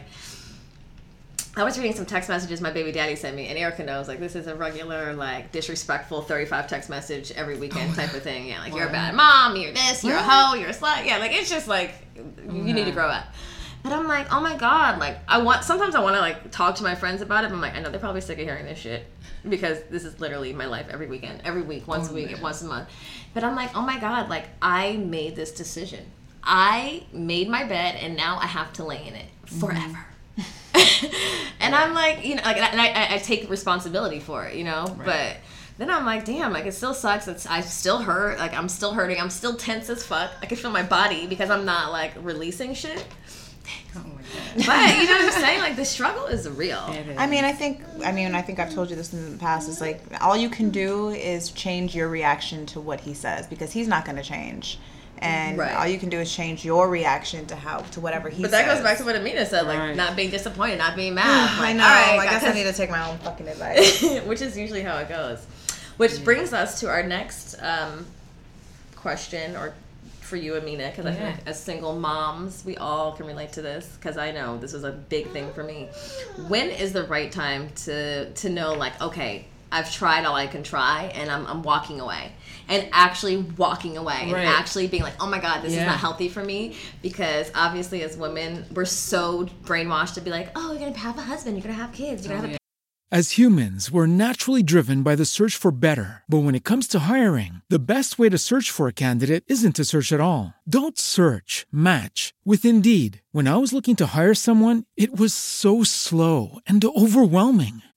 Speaker 2: I was reading some text messages my baby daddy sent me, and Erica knows like this is a regular like disrespectful thirty five text message every weekend type of thing. Yeah, like you're a bad mom, you're this, you're a hoe, you're a slut. Yeah, like it's just like you need to grow up. But I'm like, oh my god, like I want. Sometimes I want to like talk to my friends about it. But I'm like, I know they're probably sick of hearing this shit because this is literally my life every weekend, every week, once a week, once a month. But I'm like, oh my god, like I made this decision. I made my bed, and now I have to lay in it forever. and I'm like, you know, like, and I, I, I take responsibility for it, you know, but. Then I'm like, damn, like it still sucks. It's I still hurt. Like I'm still hurting. I'm still tense as fuck. I can feel my body because I'm not like releasing shit.
Speaker 3: Oh my god.
Speaker 2: But you know what I'm saying? Like the struggle is real.
Speaker 1: I mean, I think, I mean, I think I've told you this in the past. Is like all you can do is change your reaction to what he says because he's not going to change, and
Speaker 2: Right.
Speaker 1: all you can do is change your reaction to how to whatever he
Speaker 2: But
Speaker 1: says.
Speaker 2: that goes back to what Amina said, like
Speaker 3: Right.
Speaker 2: not being disappointed, not being mad.
Speaker 1: I know.
Speaker 2: all right,
Speaker 1: I guess I need to take my own fucking advice.
Speaker 2: which is usually how it goes. Which brings us to our next um, question, or for you, Amina, because I feel
Speaker 3: Yeah.
Speaker 2: like as single moms, we all can relate to this. Because I know this was a big thing for me. When is the right time to to know, like, okay, I've tried all I can try, and I'm I'm walking away. And actually walking away and actually being like, oh my God, this is not healthy for me. Because obviously, as women, we're so brainwashed to be like, oh, you're going to have a husband, you're going to have kids, you're going to have a oh,
Speaker 4: As humans, we're naturally driven by the search for better. But when it comes to hiring, the best way to search for a candidate isn't to search at all. Don't search, match with Indeed. When I was looking to hire someone, it was so slow and overwhelming.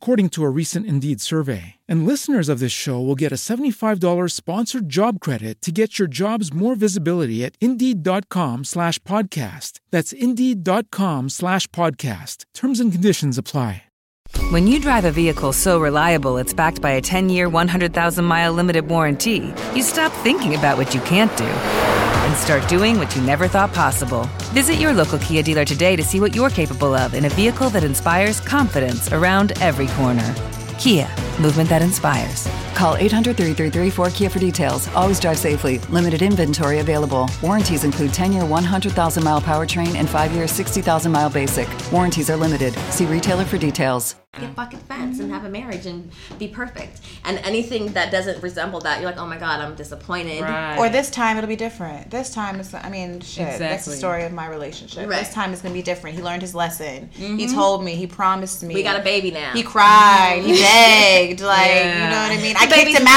Speaker 4: according to a recent Indeed survey. And listeners of this show will get a $75 sponsored job credit to get your jobs more visibility at Indeed.com slash podcast. That's Indeed.com slash podcast. Terms and conditions apply.
Speaker 5: When you drive a vehicle so reliable it's backed by a 10 year, 100,000 mile limited warranty, you stop thinking about what you can't do and start doing what you never thought possible. Visit your local Kia dealer today to see what you're capable of in a vehicle that inspires confidence around every corner. Kia, movement that inspires.
Speaker 6: Call 800 333 4KIA for details. Always drive safely. Limited inventory available. Warranties include 10 year 100,000 mile powertrain and 5 year 60,000 mile basic. Warranties are limited. See retailer for details.
Speaker 2: get fucking fence and have a marriage and be perfect. And anything that doesn't resemble that, you're like, oh my god, I'm disappointed.
Speaker 3: Right.
Speaker 1: Or this time it'll be different. This time it's I mean shit. Exactly. That's the story of my relationship.
Speaker 2: Right.
Speaker 1: This time it's gonna be different. He learned his lesson. He mm-hmm. told me. He promised me.
Speaker 2: We got a baby now.
Speaker 1: He cried. He begged. Like you know what I mean.
Speaker 2: The
Speaker 1: I kicked him
Speaker 2: now,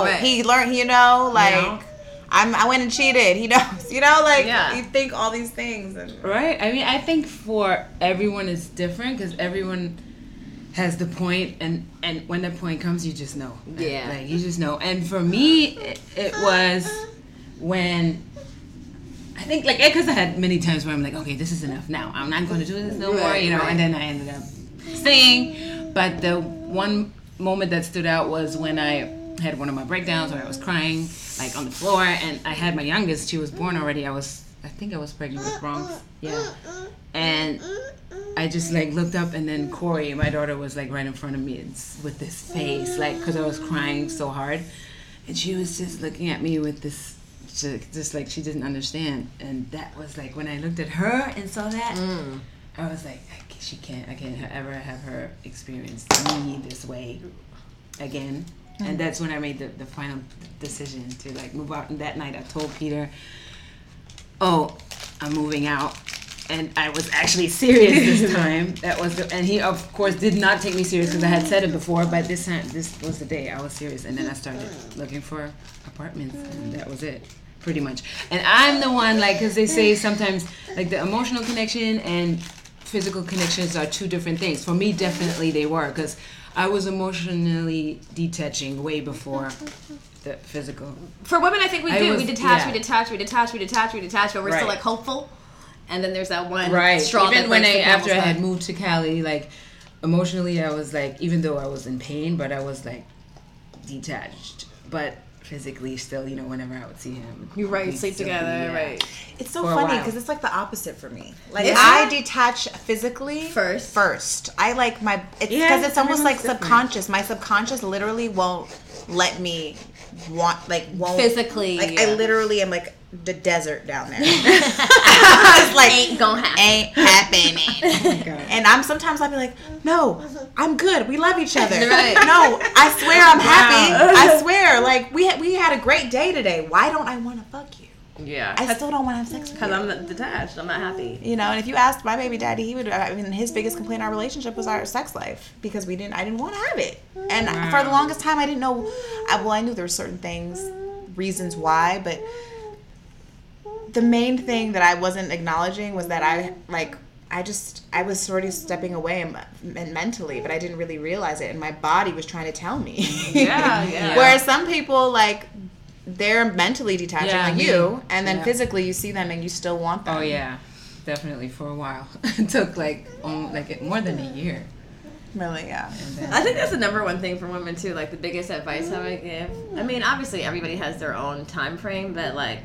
Speaker 1: out.
Speaker 2: right.
Speaker 1: He learned. You know, like
Speaker 3: know?
Speaker 1: I'm. I went and cheated. He knows. You know, like
Speaker 2: Yeah.
Speaker 1: you think all these things. And,
Speaker 3: Right. I mean, I think for everyone it's different because everyone has the point, and and when the point comes, you just know.
Speaker 2: Yeah.
Speaker 3: Like you just know. And for me, it, it was when. I think like because I had many times where I'm like, okay, this is enough now. I'm not going to do this no more, you know.
Speaker 2: right.
Speaker 3: And then I ended up staying. But the one moment that stood out was when I had one of my breakdowns where I was crying like on the floor, and I had my youngest. She was born already. I was, I think I was pregnant with Bronx. Yeah. And I just like looked up, and then Corey, my daughter, was like right in front of me with this face, like because I was crying so hard, and she was just looking at me with this. ju- Just like she didn't understand, and that was like when I looked at her and saw that, mm. I was like, I she can't, I can't ever have her experience me this way again. And mm-hmm. that's when I made the, the final decision to like move out. And that night I told Peter, oh, I'm moving out. And I was actually serious this time. That was, the, and he of course did not take me serious because I had said it before. But this time, this was the day I was serious. And then I started looking for apartments, and that was it, pretty much. And I'm the one like, because they say sometimes like the emotional connection and physical connections are two different things. For me, definitely they were because I was emotionally detaching way before the physical.
Speaker 2: For women, I think we
Speaker 3: I
Speaker 2: do.
Speaker 3: was-
Speaker 2: we detach,
Speaker 3: yeah.
Speaker 2: we detach, we detach, we detach, we detach, but we're still like hopeful. And then there's that one
Speaker 3: right
Speaker 2: straw
Speaker 3: even
Speaker 2: that
Speaker 3: when i after i had moved to cali like emotionally i was like even though i was in pain but i was like detached but physically still you know whenever i would see him
Speaker 2: You right, sleep
Speaker 3: still be,
Speaker 2: together,
Speaker 3: yeah.
Speaker 2: right.
Speaker 1: It's so
Speaker 3: For
Speaker 1: funny because it's like the opposite for me. Like
Speaker 2: Is
Speaker 1: I detach physically
Speaker 2: First.
Speaker 1: First, I like my. It's because
Speaker 3: Yeah,
Speaker 1: it's almost like
Speaker 3: everyone's different.
Speaker 1: subconscious. My subconscious literally won't let me want like won't
Speaker 2: Physically,
Speaker 1: Like
Speaker 2: yeah.
Speaker 1: I literally am like the desert down there. it's like
Speaker 2: Ain't gonna happen.
Speaker 1: ain't happening. Oh and I'm sometimes I'll be like, no, I'm good. We love each other.
Speaker 2: Right.
Speaker 1: No, I swear I'm happy. I swear, like we had, we had a great day today. Why don't I want to fuck you?
Speaker 2: Yeah.
Speaker 1: I still don't want to have sex with
Speaker 2: Because. I'm detached. I'm not happy.
Speaker 1: You know, and if you asked my baby daddy, he would. I mean, his biggest complaint in our relationship was our sex life because we didn't. I didn't want to have it, and for the longest time, I didn't know. I, well, I knew there were certain things, reasons why, but the main thing that I wasn't acknowledging was that I like. I just I was sort of stepping away m- mentally, but I didn't really realize it, and my body was trying to tell me.
Speaker 2: Yeah, yeah.
Speaker 1: Whereas some people like they're mentally detaching
Speaker 3: Yeah,
Speaker 1: like you, and then
Speaker 3: Yeah.
Speaker 1: physically you see them and you still want them.
Speaker 3: oh yeah definitely for a while it took like um, like more than a year
Speaker 1: Really, yeah.
Speaker 3: then,
Speaker 2: I think that's the number one thing for women too. Like the biggest advice I would give. I mean, obviously everybody has their own time frame, but like,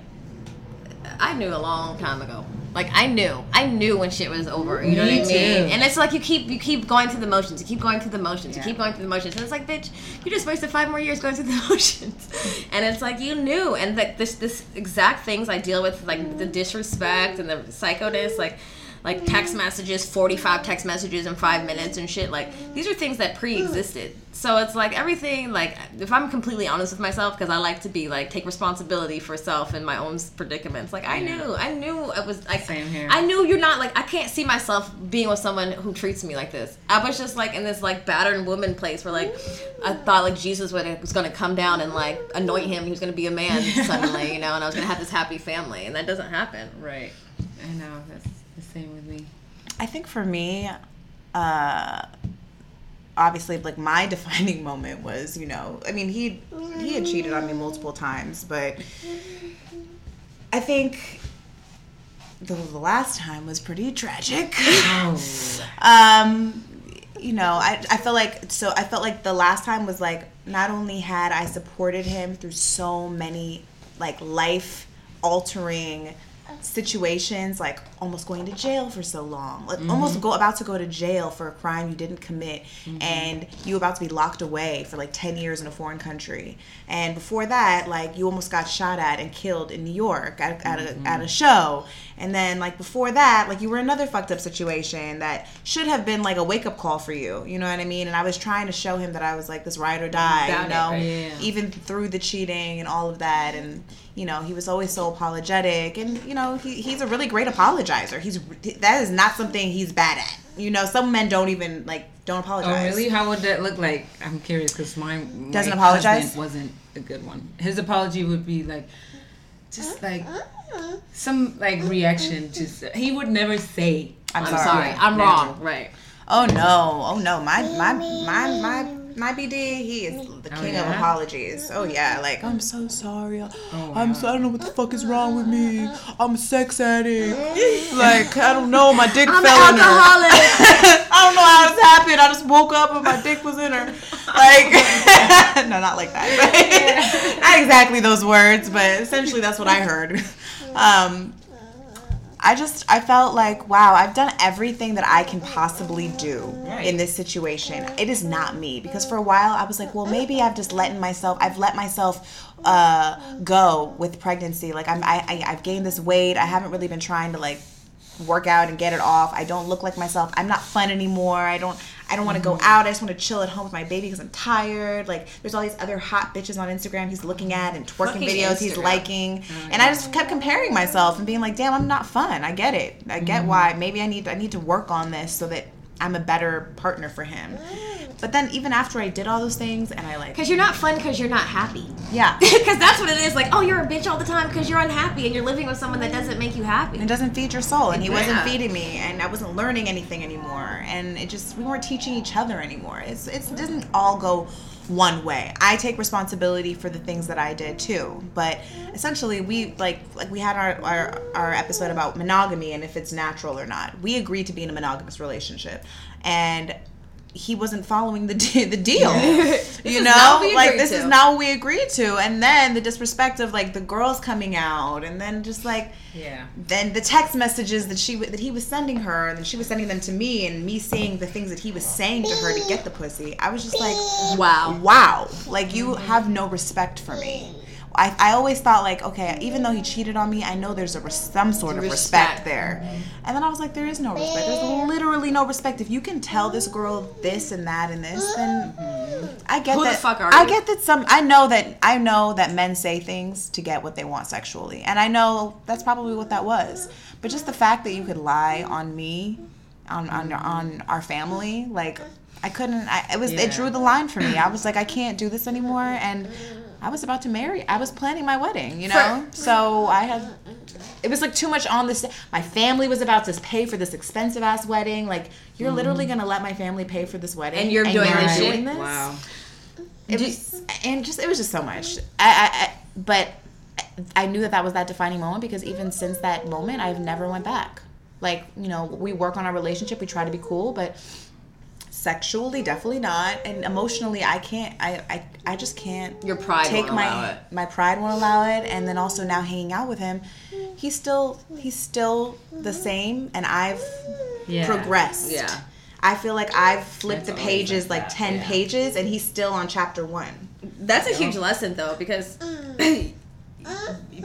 Speaker 2: I knew a long time ago. Like I knew, I knew when shit was over. You know
Speaker 3: Me
Speaker 2: what I mean?
Speaker 3: too.
Speaker 2: And it's like you keep you keep going through the motions. You keep going through the motions. You keep going through the motions. And it's like, bitch, you just wasted five more years going through the motions. And it's like you knew. And like this this exact things I deal with, like the disrespect and the psychoness, like like text messages, 45 text messages in five minutes and shit. Like, these are things that pre existed. So it's like everything, like, if I'm completely honest with myself, because I like to be like, take responsibility for self and my own predicaments. Like, I knew, I knew it was like,
Speaker 3: Same here.
Speaker 2: I knew you're not like, I can't see myself being with someone who treats me like this. I was just like in this like battered woman place where like, I thought like Jesus was going to come down and like anoint him. He was going to be a man suddenly, you know, and I was going to have this happy family. And that doesn't happen.
Speaker 3: right i know that's same with me
Speaker 1: I think for me, uh, obviously, like my defining moment was, you know, I mean, he he had cheated on me multiple times, but I think the, the last time was pretty tragic. um, you know, I I felt like so I felt like the last time was like not only had I supported him through so many like life altering situations like almost going to jail for so long. Like mm-hmm. almost go about to go to jail for a crime you didn't commit mm-hmm. and you about to be locked away for like 10 years in a foreign country. And before that like you almost got shot at and killed in new york at, at, a, at a mm-hmm. show and then like before that like you were in another fucked up situation that should have been like a wake-up call for you. You know what i mean? And i was trying to show him that i was like this ride or die
Speaker 2: About
Speaker 1: you
Speaker 2: it,
Speaker 1: know?
Speaker 2: Right?
Speaker 3: Yeah.
Speaker 1: even through the cheating and all of that. And you know he was always so apologetic. And you know he, he's a really great apologizer. He's that is not something he's bad at. You know some men don't even like don't apologize.
Speaker 3: oh
Speaker 1: apologize.
Speaker 3: really? How would that look like? I'm curious because mine
Speaker 1: Doesn't apologize?
Speaker 3: wasn't a good one. His apology would be like just like some like reaction just he would never say
Speaker 1: i'm,
Speaker 2: I'm
Speaker 1: sorry,
Speaker 2: sorry. I'm
Speaker 3: never.
Speaker 2: wrong. Right.
Speaker 1: oh no oh no my my my my my BD, he is oh, the king of
Speaker 3: yeah?
Speaker 1: apologies. Oh yeah, like I'm so sorry. I-
Speaker 3: Oh,
Speaker 1: I'm so I don't know what the fuck is wrong with me. I'm a sex addict. Mm. like I don't know, my dick
Speaker 2: I'm
Speaker 1: fell
Speaker 2: an
Speaker 1: in her.
Speaker 2: alcoholic.
Speaker 1: I don't know how this happened. I just woke up and my dick was in her. Like, no, not like that. not exactly those words, but essentially that's what I heard. Um, I just, I felt like, wow, I've done everything that I can possibly do in this situation. It is not me because for a while I was like, well, maybe I've just letting myself, I've let myself uh, go with pregnancy. Like I'm, I, I, I've gained this weight. I haven't really been trying to like work out and get it off. I don't look like myself. I'm not fun anymore. I don't I don't want to go mm-hmm. out. I just want to chill at home with my baby because I'm tired. Like there's all these other hot bitches on Instagram he's looking at and twerking
Speaker 2: Fucking
Speaker 1: videos he's
Speaker 2: Instagram.
Speaker 1: liking. Mm-hmm. And I just kept comparing myself and being like, "Damn, I'm not fun. I get it. I get mm-hmm. why. Maybe I need I need to work on this so that I'm a better partner for him. But then even after I did all those things and I like
Speaker 2: Because you're not fun because you're not happy.
Speaker 1: yeah,
Speaker 2: Because that's what it is. Like, oh, you're a bitch all the time because you're unhappy and you're living with someone that doesn't make you happy.
Speaker 1: it doesn't feed your soul and he wasn't feeding me and I wasn't learning anything anymore and it just we weren't teaching each other anymore. It's it's, it doesn't all go one way. I take responsibility for the things that I did too. But essentially we like like we had our, our our episode about monogamy and if it's natural or not. We agreed to be in a monogamous relationship and he wasn't following the de- the deal. you know,
Speaker 2: not what we
Speaker 1: like this is
Speaker 2: to.
Speaker 1: not what we agreed to. And then the disrespect of like the girls coming out, and then just like
Speaker 3: Yeah.
Speaker 1: then the text messages that she w- that he was sending her, and she was sending them to me, and me seeing the things that he was saying to her to get the pussy. I was just like,
Speaker 2: Wow.
Speaker 1: wow, like you have no respect for me. I, I always thought like okay even though he cheated on me I know there's a res- some sort of respect,
Speaker 2: Respect.
Speaker 1: there. Mm-hmm. And then I was like there is no respect. There's literally no respect. If you can tell this girl this and that and this then mm-hmm. I get
Speaker 2: Who the
Speaker 1: that
Speaker 2: fuck are
Speaker 1: I
Speaker 2: you?
Speaker 1: get that some I know that I know that men say things to get what they want sexually. And I know that's probably what that was. But just the fact that you could lie on me on on, mm-hmm. on our family like I couldn't I it was it drew the line for me. I was like I can't do this anymore. And I was about to marry I was planning my wedding you know? So I had it was like too much on this my family was about to pay for this expensive ass wedding like you're literally mm. gonna let my family pay for this wedding
Speaker 2: And you're doing this
Speaker 1: doing this?
Speaker 3: Wow.
Speaker 1: it was and just it was just so much. I, I, I but i knew that that was that defining moment because even since that moment i've never went back. Like you know we work on our relationship we try to be cool but sexually definitely not and emotionally i can't i i, I just can't
Speaker 2: Your pride
Speaker 1: take
Speaker 2: won't
Speaker 1: my
Speaker 2: allow it.
Speaker 1: my pride won't allow it and then also now hanging out with him he's still he's still the same and i've
Speaker 3: Yeah.
Speaker 1: progressed
Speaker 2: Yeah.
Speaker 1: I feel like I've flipped
Speaker 3: That's
Speaker 1: the pages
Speaker 3: like
Speaker 1: like, 10
Speaker 3: yeah.
Speaker 1: pages and he's still on chapter 1.
Speaker 2: That's a huge lesson though because mm.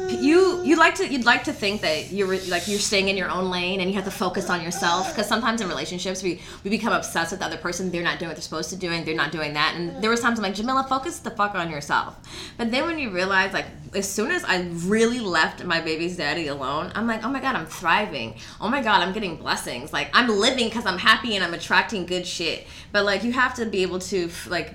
Speaker 2: you you like to you'd like to think that you're like you're staying in your own lane and you have to focus on yourself because sometimes in relationships we we become obsessed with the other person. They're not doing what they're supposed to do they're not doing that. And there was times I'm like Jamila focus the fuck on yourself. But then when you realize like as soon as I really left my baby's daddy alone I'm like oh my god I'm thriving. Oh my god I'm getting blessings. Like I'm living because I'm happy and I'm attracting good shit. But like you have to be able to like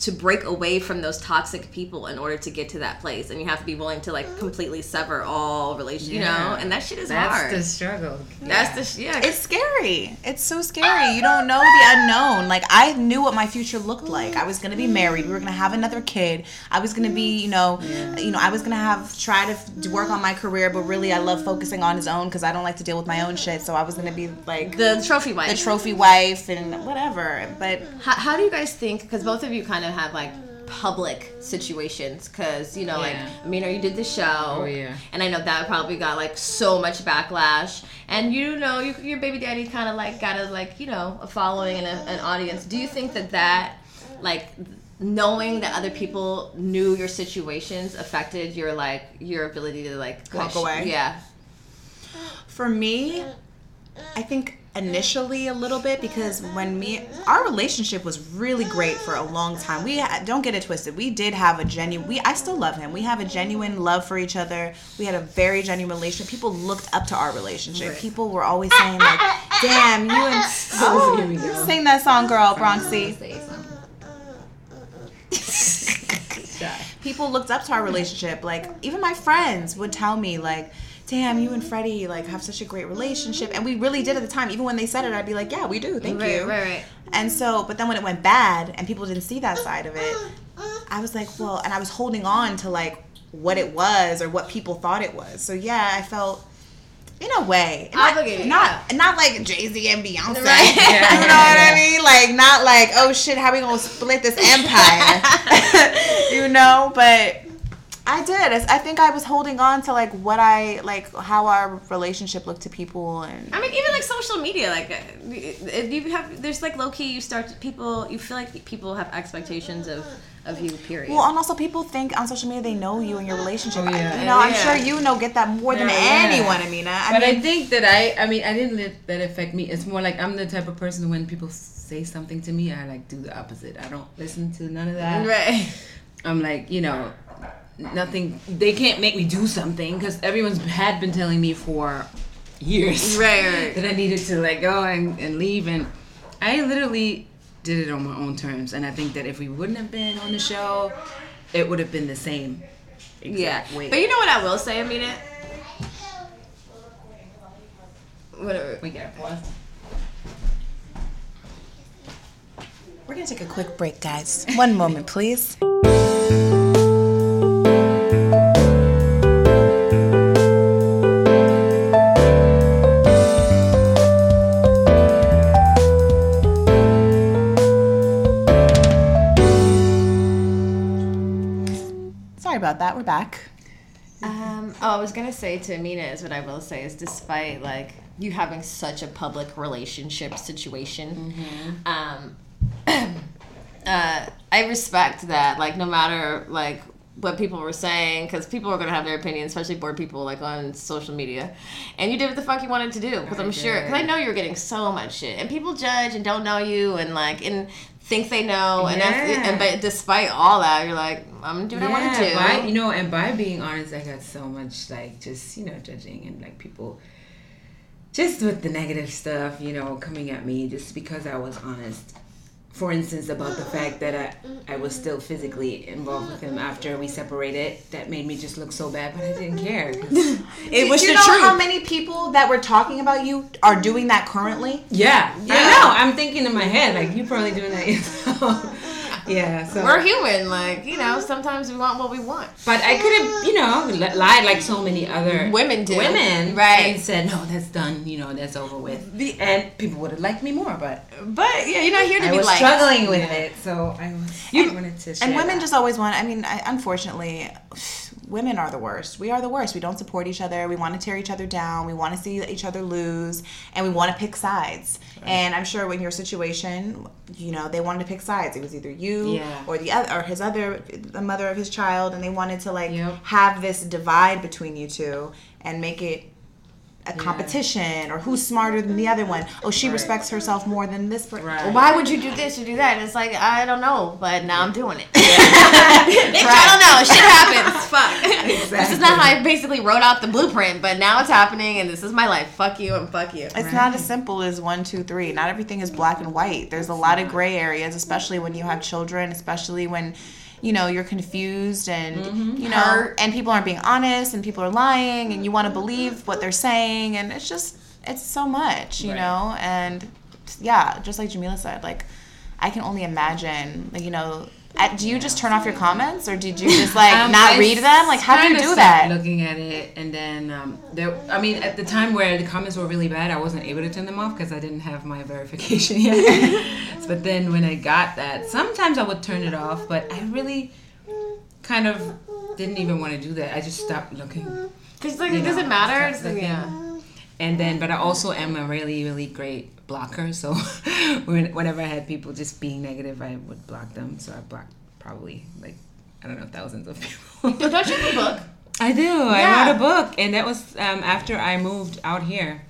Speaker 2: to break away from those toxic people in order to get to that place and you have to be willing to like completely sever all relation you know and that shit is hard.
Speaker 3: That's
Speaker 2: hard
Speaker 3: the struggle.
Speaker 2: that's the sh- yeah
Speaker 1: It's scary. It's so scary. You don't know the unknown. Like I knew what my future looked like. I was going to be married. We were going to have another kid. I was going to be, you know, you know, I was going to have try to f- to work on my career, but really I love focusing on his own cuz I don't like to deal with my own shit. So I was going to be like
Speaker 2: the trophy wife
Speaker 1: the trophy wife and whatever. But
Speaker 2: how, how do you guys think because both of you kind of have like public situations because you know like I mean you did the show.
Speaker 3: Oh, yeah.
Speaker 2: and I know that probably got like so much backlash. And you know you, your baby daddy kind of like got a like you know a following and a, an audience. Do you think that that like knowing that other people knew your situations affected your like your ability to like
Speaker 1: Walk
Speaker 2: kinda
Speaker 1: away?
Speaker 2: yeah.
Speaker 1: For me, I think initially a little bit because when me our relationship was really great for a long time. We don't get it twisted. We did have a genuine. We I still love him. We have a genuine love for each other. We had a very genuine relationship. People looked up to our relationship. People were always saying like, "Damn, you and oh, sing that song, girl, Bronxy." people looked up to our relationship. Like even my friends would tell me like, "Damn, you and Freddie like have such a great relationship," and we really did at the time. Even when they said it, I'd be like, "Yeah, we do. Thank
Speaker 2: Right,
Speaker 1: you."
Speaker 2: right, right.
Speaker 1: And so, but then when it went bad and people didn't see that side of it, I was like, well, and I was holding on to like what it was or what people thought it was. So yeah, I felt. In a way, not,
Speaker 2: Obligated,
Speaker 1: not not like Jay Z and Beyonce.
Speaker 2: Right.
Speaker 1: you know what I mean? Like not like oh shit, how we gonna split this empire? you know, but I did. I think I was holding on to like what I like how our relationship looked to people and
Speaker 2: I mean, even like social media, like uh, if you have, there's like low key. You start to, people. You feel like people have expectations of of you. Period.
Speaker 1: well, and also people think on social media they know you and your relationship.
Speaker 3: Oh, yeah.
Speaker 1: I- you know, I'm
Speaker 2: Yeah.
Speaker 1: sure you know get that more than
Speaker 3: Yeah, yeah.
Speaker 1: anyone, Amina. I
Speaker 3: but
Speaker 1: mean,
Speaker 3: I think that I, I mean, I didn't let that affect me. It's more like I'm the type of person when people say something to me, I like do the opposite. I don't listen to none of that.
Speaker 2: right.
Speaker 3: I'm like, you know, nothing. They can't make me do something because everyone's had been telling me for years,
Speaker 2: Right, right.
Speaker 3: that I needed to let go and, and leave. And I literally did it on my own terms, and I think that if we wouldn't have been on the show, it would have been the same.
Speaker 2: Yeah.
Speaker 3: way.
Speaker 2: But you know what I will say, Amina? Whatever.
Speaker 3: we got pause.
Speaker 1: We're gonna take a quick break, guys. One moment, please. About that. We're back.
Speaker 2: Um, oh, I was gonna say to Amina is what I will say is despite like you having such a public relationship situation, um, uh, I respect that. Like no matter like what people were saying, because people are gonna have their opinions, especially bored people like on social media, and you did what the fuck you wanted to do. Because I'm sure, because I know you're getting so much shit, and people judge and don't know you, and like and think they know, and that's and but despite all that, you're like I'm gonna do what I want to do.
Speaker 3: By, you know, and by being honest, I got so much like just you know judging and like people just with the negative stuff, you know, coming at me just because I was honest. For instance, about the fact that I, I was still physically involved with him after we separated, that made me just look so bad, but I didn't care.
Speaker 2: it was
Speaker 1: Do you
Speaker 2: the
Speaker 1: know
Speaker 2: truth.
Speaker 1: how many people that were talking about you are doing that currently?
Speaker 3: yeah, I know. I'm thinking in my head like you're probably doing that yourself. yeah, so
Speaker 2: We're human, like you know. Sometimes we want what we want.
Speaker 3: But I could have, you know, li- lied like so many other
Speaker 2: Women do.
Speaker 3: Women,
Speaker 2: Right.
Speaker 3: And said, no, that's done. You know, that's over with. The, and people would have liked me more, but
Speaker 2: But yeah, you're not here to be liked.
Speaker 3: I
Speaker 2: be
Speaker 3: was
Speaker 2: like
Speaker 3: struggling with it, so I was. I wanted to. Share
Speaker 1: and women
Speaker 3: that.
Speaker 1: just always want i mean I, unfortunately women are the worst. We are the worst. We don't support each other. We want to tear each other down. We want to see each other lose and we want to pick sides. And i'm sure in your situation you know they wanted to pick sides. It was either you
Speaker 3: Yeah.
Speaker 1: or the other or his other the mother of his child and they wanted to like
Speaker 3: Yep.
Speaker 1: have this divide between you two and make it a competition or who's smarter than the other one oh she respects herself more than this person
Speaker 3: Right.
Speaker 2: Why would you do this or do that? And it's like I don't know, but now I'm doing it. Bitch, I don't know. Shit happens. Fuck. This is not how I basically wrote out the blueprint, but now it's happening, and this is my life. Fuck you and fuck you.
Speaker 1: It's not as simple as one, two, three. Not everything is black and white. There's a lot of gray areas, especially when you have children, especially when you know you're confused and mm-hmm. you know
Speaker 2: Hurt.
Speaker 1: and people aren't being honest and people are lying and you want to believe mm-hmm. what they're saying and it's just it's so much, you know? And yeah, just like Jamila said, like I can only imagine, like you know, do you just turn off your comments or did you just like
Speaker 3: Um,
Speaker 1: not
Speaker 3: I
Speaker 1: read them? Like how do you do that?
Speaker 3: Looking at it, and then um, there. I mean, at the time where the comments were really bad, I wasn't able to turn them off because I didn't have my verification yet. but then when I got that, sometimes I would turn it off, but I really kind of didn't even want to do that. I just stopped looking.
Speaker 2: Because like
Speaker 3: You
Speaker 2: it doesn't matter.
Speaker 3: stop
Speaker 2: It's like,
Speaker 3: looking.
Speaker 2: yeah.
Speaker 3: And then, but I also am a really, really great blocker. So whenever I had people just being negative, I would block them. So I blocked probably like, I don't know, thousands of people.
Speaker 2: Don't you have a book?
Speaker 3: I do. I wrote a book, and that was um, after I moved out here.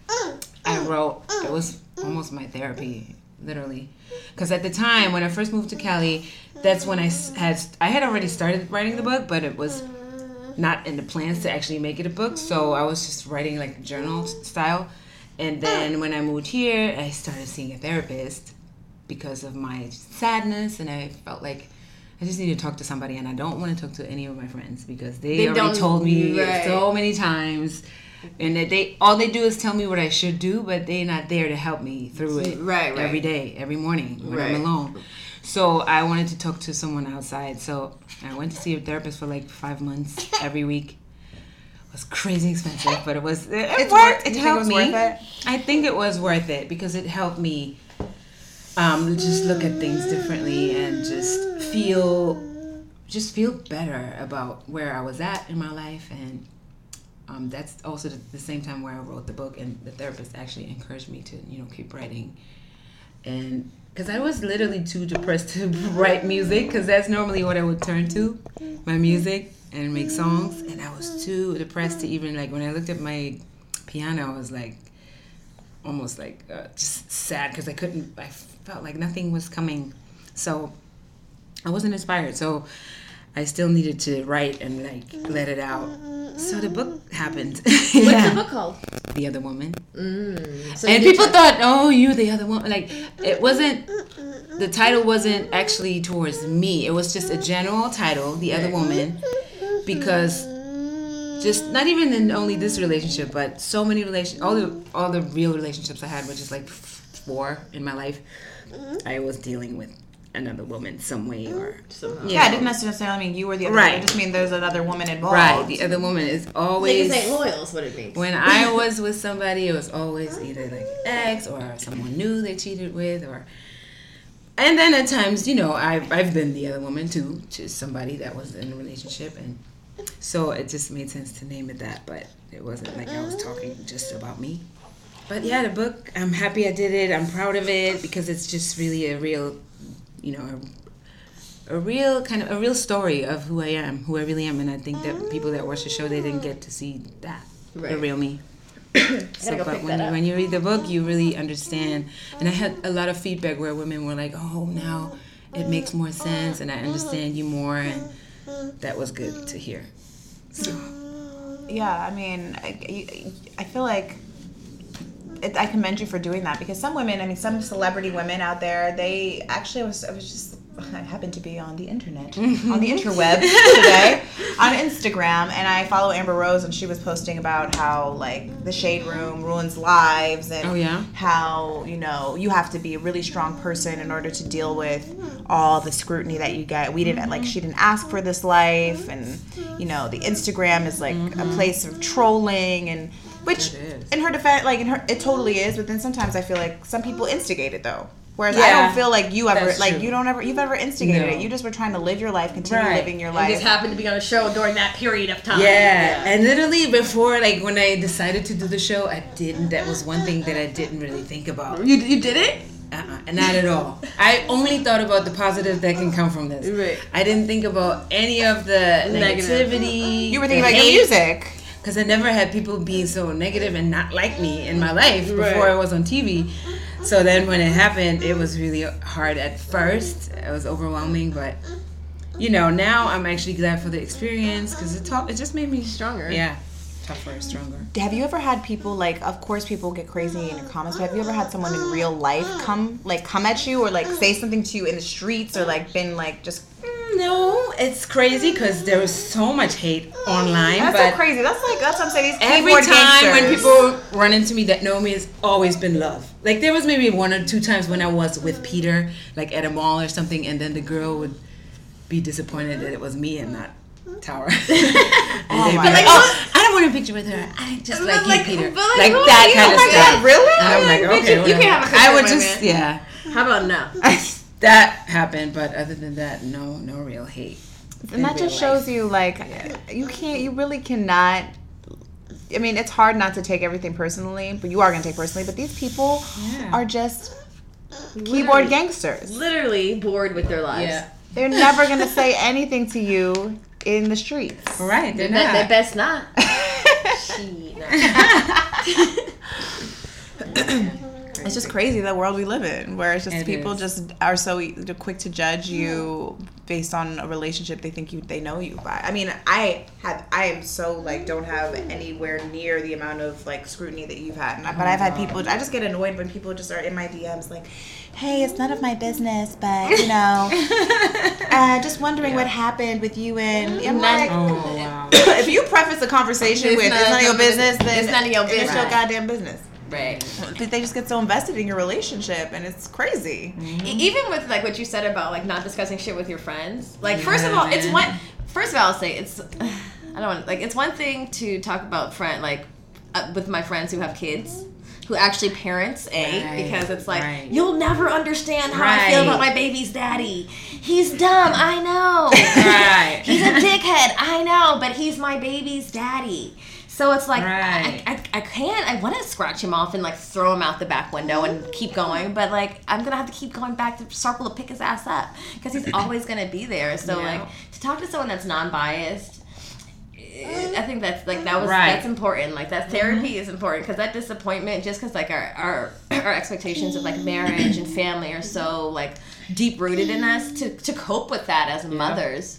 Speaker 3: I wrote. It was almost my therapy, literally, because at the time when I first moved to Cali, that's when I had I had already started writing the book, but it was not in the plans to actually make it a book. So I was just writing like journal style, and ah. then when I moved here, I started seeing a therapist because of my sadness, and I felt like. I just need to talk to somebody, and I don't want to talk to any of my friends because they,
Speaker 2: They
Speaker 3: already told me
Speaker 2: right.
Speaker 3: so many times, and that they all they do is tell me what I should do, but they're not there to help me through it
Speaker 2: Right, right.
Speaker 3: every day, every morning when
Speaker 2: Right.
Speaker 3: I'm alone. So I wanted to talk to someone outside. So I went to see a therapist for like five months every week. Was crazy expensive, but it was it, it
Speaker 1: It's
Speaker 3: worked. It
Speaker 1: think it
Speaker 3: helped me.
Speaker 1: it?
Speaker 3: I think it was worth it because it helped me um, just look at things differently and just feel just feel better about where I was at in my life and um, that's also the, the same time where I wrote the book and the therapist actually encouraged me to you know keep writing and because I was literally too depressed to write music because that's normally what I would turn to my music and make songs and I was too depressed to even like when I looked at my piano I was like almost like uh, just sad because I couldn't I felt like nothing was coming so I wasn't inspired so I still needed to write and like let it out. So the book happened.
Speaker 2: What's
Speaker 3: Yeah.
Speaker 2: the book called?
Speaker 3: The other woman.
Speaker 2: So
Speaker 3: and people thought, oh, you're the other one. Like, it wasn't, the title wasn't actually towards me. It was just a general title, The Other Woman, because just not even in only this relationship, but so many relation, all the all the real relationships I had, which is like four in my life, I was dealing with another woman some way or somehow.
Speaker 1: Yeah, I didn't necessarily mean you were the other
Speaker 3: Right.
Speaker 1: one. It just mean there's another woman involved.
Speaker 3: right. The other woman is always
Speaker 2: Niggas ain't loyal is what it means.
Speaker 3: when I was with somebody, it was always either like ex or someone new they cheated with, or. And then at times, you know, I've I've been the other woman too, to somebody that was in a relationship, and so it just made sense to name it that. But it wasn't like I was talking just about me. But yeah, the book, I'm happy I did it. I'm proud of it because it's just really a real, you know, a, a real kind of a real story of who I am, who I really am, and I think that people that watch the show they didn't get to see that the real me. So, but when you, when you read the book, you really understand. And I had a lot of feedback where women were like, "Oh, now it makes more sense, and I understand you more," and that was good to hear. So
Speaker 1: Yeah, I mean, I, I feel like it, I commend you for doing that because some women, I mean, some celebrity women out there, they actually was I was just I happened to be on the internet on the interweb today on Instagram and I follow Amber Rose and she was posting about how like the shade room ruins lives and
Speaker 3: Oh, yeah?
Speaker 1: how you know you have to be a really strong person in order to deal with all the scrutiny that you get. We didn't like she didn't ask for this life, and you know the Instagram is like a mm-hmm. place of trolling and which in her defense, like in her, it totally is. But then sometimes I feel like some people instigate it though. Whereas I don't feel like you ever
Speaker 3: that's
Speaker 1: like
Speaker 3: true.
Speaker 1: you don't ever you've ever instigated
Speaker 3: No.
Speaker 1: it. You just were trying to live your life, continue
Speaker 3: Right.
Speaker 1: living your life.
Speaker 2: You just happened to be on a show during that period of time.
Speaker 3: yeah, and literally before, like when I decided to do the show, I didn't. That was one thing that I didn't really think about.
Speaker 2: You, you did it?
Speaker 3: Uh-uh, not at all. I only thought about the positive that can come from this.
Speaker 2: Right.
Speaker 3: I didn't think about any of the
Speaker 2: Negative.
Speaker 3: negativity.
Speaker 1: you were thinking about your music.
Speaker 3: Because I never had people being so negative and not like me in my mm, life before
Speaker 2: Right.
Speaker 3: I was on TV. So then when it happened, it was really hard at first. It was overwhelming, but you know, now I'm actually glad for the experience because it taught, it just made me
Speaker 2: Stronger.
Speaker 3: Yeah, tougher, stronger.
Speaker 1: Have you ever had people like? Of course, people get crazy in your comments. But have you ever had someone in real life come like come at you or like say something to you in the streets or like been like just?
Speaker 3: No, it's crazy because there was so much hate online.
Speaker 1: That's
Speaker 3: but
Speaker 1: so crazy. That's like that's what I'm saying. These
Speaker 3: Every
Speaker 1: keyboard
Speaker 3: time when people run into me that know me, it's always been love. Like there was maybe one or two times when I was with Peter, like at a mall or something, and then the girl would be disappointed that it was me and not Tara. and oh they'd be
Speaker 1: my
Speaker 3: like,
Speaker 1: God.
Speaker 3: "Oh, I don't want a picture with her. I just like,
Speaker 2: like-
Speaker 3: you, Peter."
Speaker 2: but like,
Speaker 3: Like that kind
Speaker 2: Oh
Speaker 3: of
Speaker 2: my
Speaker 3: stuff.
Speaker 1: God, really?
Speaker 3: And I'm oh like,
Speaker 2: Bitch,
Speaker 3: okay,
Speaker 2: you
Speaker 3: whatever.
Speaker 2: can't have a
Speaker 3: I
Speaker 2: picture
Speaker 3: would
Speaker 2: with
Speaker 3: just,
Speaker 2: man.
Speaker 3: yeah,
Speaker 2: How about now?
Speaker 3: that happened. But other than that, no, no real hate.
Speaker 1: and that just shows you like you can't you really cannot i mean it's hard not to take everything personally but you are going to take personally but these people
Speaker 3: Yeah.
Speaker 1: are just
Speaker 2: Literally-
Speaker 1: keyboard gangsters
Speaker 2: Literally bored with their lives.
Speaker 3: Yeah.
Speaker 1: they're never going to say anything to you in the streets
Speaker 3: Right,
Speaker 2: They,
Speaker 3: they're
Speaker 2: be-
Speaker 3: not.
Speaker 2: they best not.
Speaker 1: it's just crazy the world we live in where it's just
Speaker 3: It
Speaker 1: people
Speaker 3: is.
Speaker 1: just are so quick to judge you based on a relationship they think you they know you by. I mean i have i am so like don't have anywhere near the amount of like scrutiny that you've had I- but i've had people i just get annoyed when people just are in my dms like hey it's none of my business but you know uh, just wondering what happened with you and i'm like
Speaker 3: oh wow.
Speaker 1: if you preface a conversation
Speaker 2: It's
Speaker 1: with
Speaker 2: none
Speaker 1: it's none of your business.
Speaker 2: business.
Speaker 1: then
Speaker 2: It's none of your business
Speaker 1: It's your goddamn business
Speaker 2: right.
Speaker 1: but they just get so invested in your relationship and it's crazy
Speaker 2: E- even with like what you said about like not discussing shit with your friends like first of
Speaker 3: Yeah,
Speaker 2: all it's
Speaker 3: man.
Speaker 2: one first of all i'll say it's i don't want like it's one thing to talk about friend like uh, with my friends who have kids who actually parents a
Speaker 3: Right,
Speaker 2: because it's like
Speaker 3: right.
Speaker 2: you'll never understand how i feel about my baby's daddy he's dumb i know
Speaker 3: Right.
Speaker 2: he's a dickhead i know but he's my baby's daddy so it's like
Speaker 3: Right.
Speaker 2: I, I, I can't. I want to scratch him off and like throw him out the back window and keep going, but like I'm gonna have to keep going back to circle to pick his ass up because he's always gonna be there. So
Speaker 3: Yeah.
Speaker 2: like to talk to someone that's non-biased, eh, I think that's like that was
Speaker 3: Right.
Speaker 2: that's important. Like that therapy mm-hmm. is important because that disappointment, just because like our, our our expectations of like marriage and family are so like deep rooted in us to, to cope with that as mothers.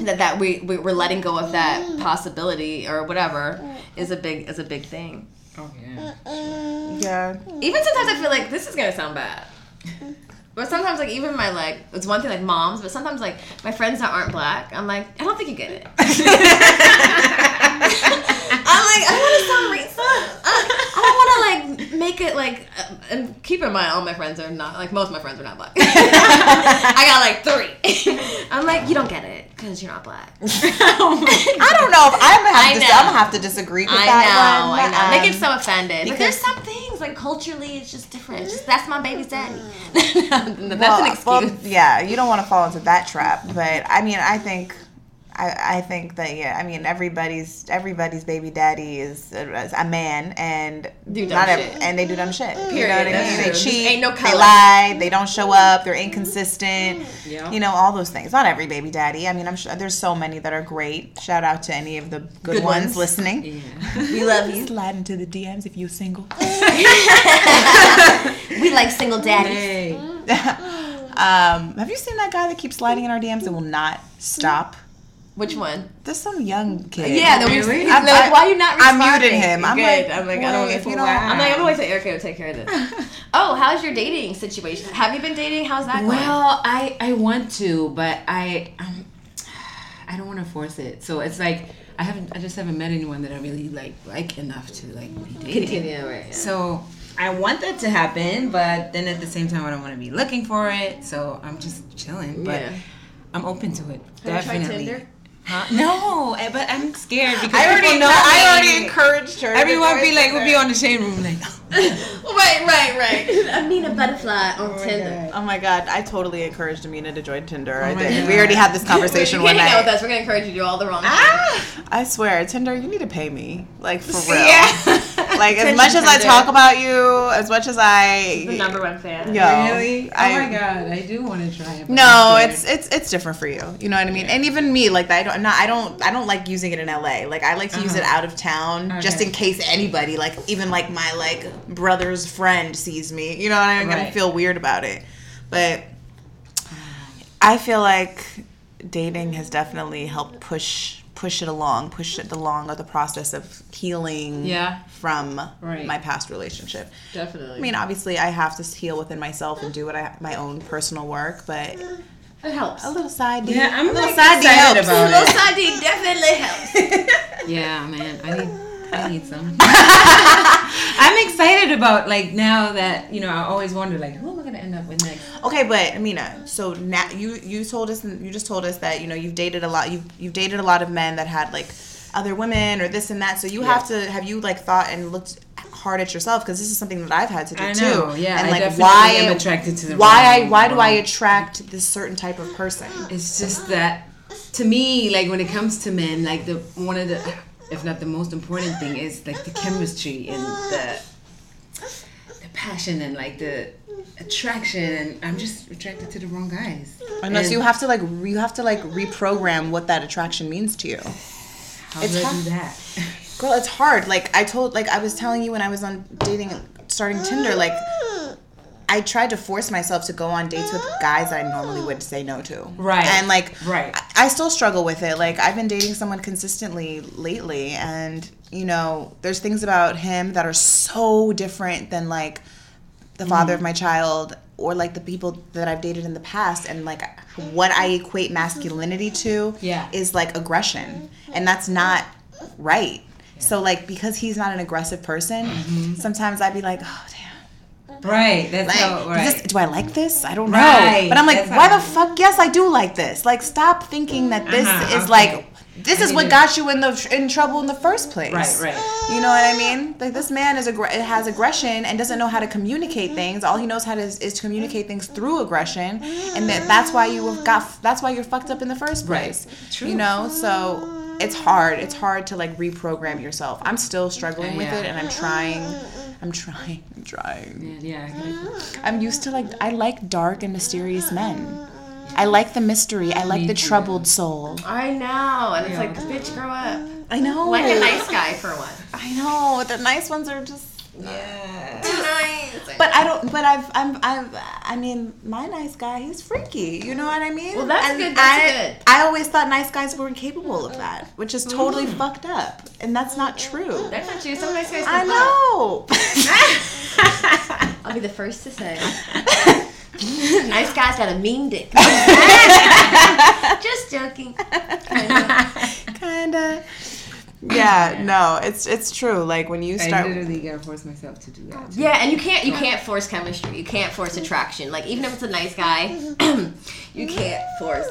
Speaker 2: That that we, we we're letting go of that possibility or whatever is a big is a big thing.
Speaker 3: Oh yeah.
Speaker 1: Yeah.
Speaker 2: Even sometimes I feel like this is gonna sound bad. But sometimes, like, even my, like, it's one thing, like, moms, but sometimes, like, my friends that aren't black, I'm like, I don't think you get it. I'm like, I don't want to sound racist. I, I don't want to, like, make it, like, uh, and keep in mind, all my friends are not, like, most of my friends are not black. I got, like, three. I'm like, you don't get it, because you're not black.
Speaker 1: I don't know if I'm gonna have,
Speaker 2: I
Speaker 1: to. I'm gonna have to disagree with
Speaker 2: I
Speaker 1: that
Speaker 2: know,
Speaker 1: one.
Speaker 2: I know. They
Speaker 1: Um,
Speaker 2: get so offended. But there's some things like culturally, it's just different. It's just that's my baby's daddy. that's an excuse.
Speaker 1: well, yeah, you don't want to fall into that trap. But I mean, I think, I, I think that yeah, I mean, everybody's everybody's baby daddy is a, is a man, and
Speaker 2: Do dumb
Speaker 1: not
Speaker 2: shit.
Speaker 1: and they do dumb shit. you know
Speaker 2: Period,
Speaker 1: what I
Speaker 2: that's
Speaker 1: mean? They cheat,
Speaker 2: Ain't no
Speaker 1: they lie, they don't show up, they're inconsistent.
Speaker 3: Yeah.
Speaker 1: You know all those things. Not every baby daddy. I mean, I'm sure there's so many that are great. Shout out to any of the good,
Speaker 2: Good
Speaker 1: ones,
Speaker 2: ones.
Speaker 1: listening.
Speaker 2: we love you.
Speaker 1: Slide into the DMs if you're single.
Speaker 2: We like single daddies.
Speaker 3: Hey.
Speaker 1: Um, have you seen that guy that keeps sliding in our DMs and will not stop?
Speaker 2: Which one?
Speaker 1: There's some young kid.
Speaker 2: Yeah, the
Speaker 3: Really?
Speaker 2: he's
Speaker 1: I'm-
Speaker 2: like,
Speaker 1: I-
Speaker 2: why are you not
Speaker 1: I
Speaker 2: responding?
Speaker 1: muted him. I'm
Speaker 2: Good.
Speaker 1: like,
Speaker 2: I'm like, I don't
Speaker 1: if
Speaker 2: know
Speaker 1: you don't-
Speaker 2: I'm like, I'm gonna wait till Erica will take care of this. oh, how's your dating situation? Have you been dating? How's that going?
Speaker 3: Well, I I want to, but I um, I don't want to force it. So it's like I haven't. I just haven't met anyone that I really like like enough to like be dating.
Speaker 2: Continue, right? yeah.
Speaker 3: So I want that to happen, but then at the same time, I don't want to be looking for it. So I'm just chilling. But
Speaker 2: Yeah.
Speaker 3: I'm open to it.
Speaker 2: Have you tried
Speaker 3: Definitely.
Speaker 2: Tinder?
Speaker 3: Huh? No, eh, but I'm scared because
Speaker 1: I already know. I
Speaker 3: me.
Speaker 1: already encouraged her.
Speaker 3: Everyone be like, we'll be on the shade room like.
Speaker 2: right, right, right. Amina Buddafly on Tinder.
Speaker 1: Oh my god, I totally encouraged Amina to join Tinder. I
Speaker 3: my
Speaker 1: did.
Speaker 3: God.
Speaker 1: We already had this conversation
Speaker 2: you
Speaker 1: one
Speaker 2: can't hang out with us. We're gonna encourage you to do all the wrong things.
Speaker 1: I swear, Tinder, you need to pay me, like for real.
Speaker 3: Yeah.
Speaker 1: Like as much as I talk about you, as much as I,
Speaker 2: things. The number one fan.
Speaker 1: yo,
Speaker 3: Really? Oh
Speaker 1: I-
Speaker 3: my god, I do want to try it. but
Speaker 1: No, it's it's it's different for you. You know what I mean? And even me, like I don't I'm not I don't I don't like using it in LA. Like I like to use it uh-huh. out of town uh-huh.
Speaker 3: just
Speaker 1: in case anybody, like even like my like brother's friend sees me. You know, I'm gonna feel weird about it. But I feel like dating has definitely helped push push it along, push it along of the process of healing
Speaker 3: Yeah.
Speaker 1: from
Speaker 3: Right.
Speaker 1: my past relationship.
Speaker 2: Definitely.
Speaker 1: I mean, obviously, I have to heal within myself and do what I my own personal work, but
Speaker 2: it helps.
Speaker 1: a little side D.
Speaker 3: Yeah, I'm
Speaker 1: a little
Speaker 3: like
Speaker 1: side D helps.
Speaker 3: about
Speaker 2: Little
Speaker 3: it.
Speaker 2: side D definitely helps.
Speaker 3: Yeah, man, I need I need some. I'm excited about like now that you know I always wonder like who am I gonna end up with next?
Speaker 1: Okay, but Amina, so now you you told us you just told us that you know you've dated a lot you've you've dated a lot of men that had like other women or this and that. So you have to have you like thought and looked hard at yourself because this is something that I've had to do
Speaker 3: I know,
Speaker 1: too.
Speaker 3: yeah,
Speaker 1: and like why
Speaker 3: am attracted to the
Speaker 1: why I why do I attract this certain type of person?
Speaker 3: It's just that to me, like when it comes to men, like the one of the if not the most important thing is like the chemistry and the the passion and like the attraction and I'm just attracted to the wrong guys.
Speaker 1: Unless
Speaker 3: And
Speaker 1: you have to like you have to like reprogram what that attraction means to you.
Speaker 3: how
Speaker 1: it's
Speaker 3: do I do that?
Speaker 1: Girl, it's hard. Like I told, like I was telling you when I was on dating, starting Tinder. Like I tried to force myself to go on dates with guys that I normally would say no to.
Speaker 3: Right.
Speaker 1: And like,
Speaker 3: Right.
Speaker 1: I, I still struggle with it. Like I've been dating someone consistently lately, and you know, there's things about him that are so different than like the father
Speaker 3: Mm.
Speaker 1: of my child or like the people that I've dated in the past and like what I equate masculinity to
Speaker 3: Yeah.
Speaker 1: is like aggression and that's not right. So like because he's not an aggressive person,
Speaker 3: Mm-hmm.
Speaker 1: sometimes I'd be like, oh damn.
Speaker 3: Right. That's
Speaker 1: Like,
Speaker 3: how right.
Speaker 1: this, do I like this? I don't know.
Speaker 3: Right,
Speaker 1: But I'm like,
Speaker 3: that's
Speaker 1: why the fuck? Yes, I do like this. Like, stop thinking that this
Speaker 3: Uh-huh,
Speaker 1: is
Speaker 3: okay.
Speaker 1: like this
Speaker 3: I
Speaker 1: is what
Speaker 3: to-
Speaker 1: got you in the in trouble in the first place.
Speaker 3: Right, right.
Speaker 1: You know what I mean? Like this man is aggr- has aggression and doesn't know how to communicate things. All he knows how to is, is to communicate things through aggression, and that that's why you got that's why you're fucked up in the first
Speaker 3: Right.
Speaker 1: place.
Speaker 3: True.
Speaker 1: You know, so it's hard. It's hard to like reprogram yourself. I'm still struggling with
Speaker 3: Yeah.
Speaker 1: it, and I'm trying. I'm trying. I'm trying.
Speaker 3: yeah, yeah, I get it.
Speaker 1: I'm used to like I like dark and mysterious men. I like the mystery. I like
Speaker 3: Me
Speaker 1: the
Speaker 3: too.
Speaker 1: troubled soul.
Speaker 2: I know, and it's
Speaker 3: Yeah.
Speaker 2: like, bitch, grow up.
Speaker 1: I know.
Speaker 2: Like a nice guy for one.
Speaker 1: I know. The nice ones are just.
Speaker 3: Yeah.
Speaker 2: Too nice.
Speaker 1: But I don't. But I've. I'm. I've. I mean, my nice guy. He's freaky. You know what I mean?
Speaker 2: Well, that's
Speaker 1: And
Speaker 2: good, that's
Speaker 1: I,
Speaker 2: good.
Speaker 1: I always thought nice guys were incapable of that, which is totally mm. fucked up, and that's not true.
Speaker 2: That's not true. Some nice guys.
Speaker 1: I know.
Speaker 2: I'll be the first to say. nice guy's got a mean dick. Just joking.
Speaker 1: Kinda. Yeah. No. It's it's true. Like when you start, I
Speaker 3: literally gotta force myself to do that. too.
Speaker 2: Yeah, and you can't you can't force chemistry. You can't force attraction. Like even if it's a nice guy, you can't force.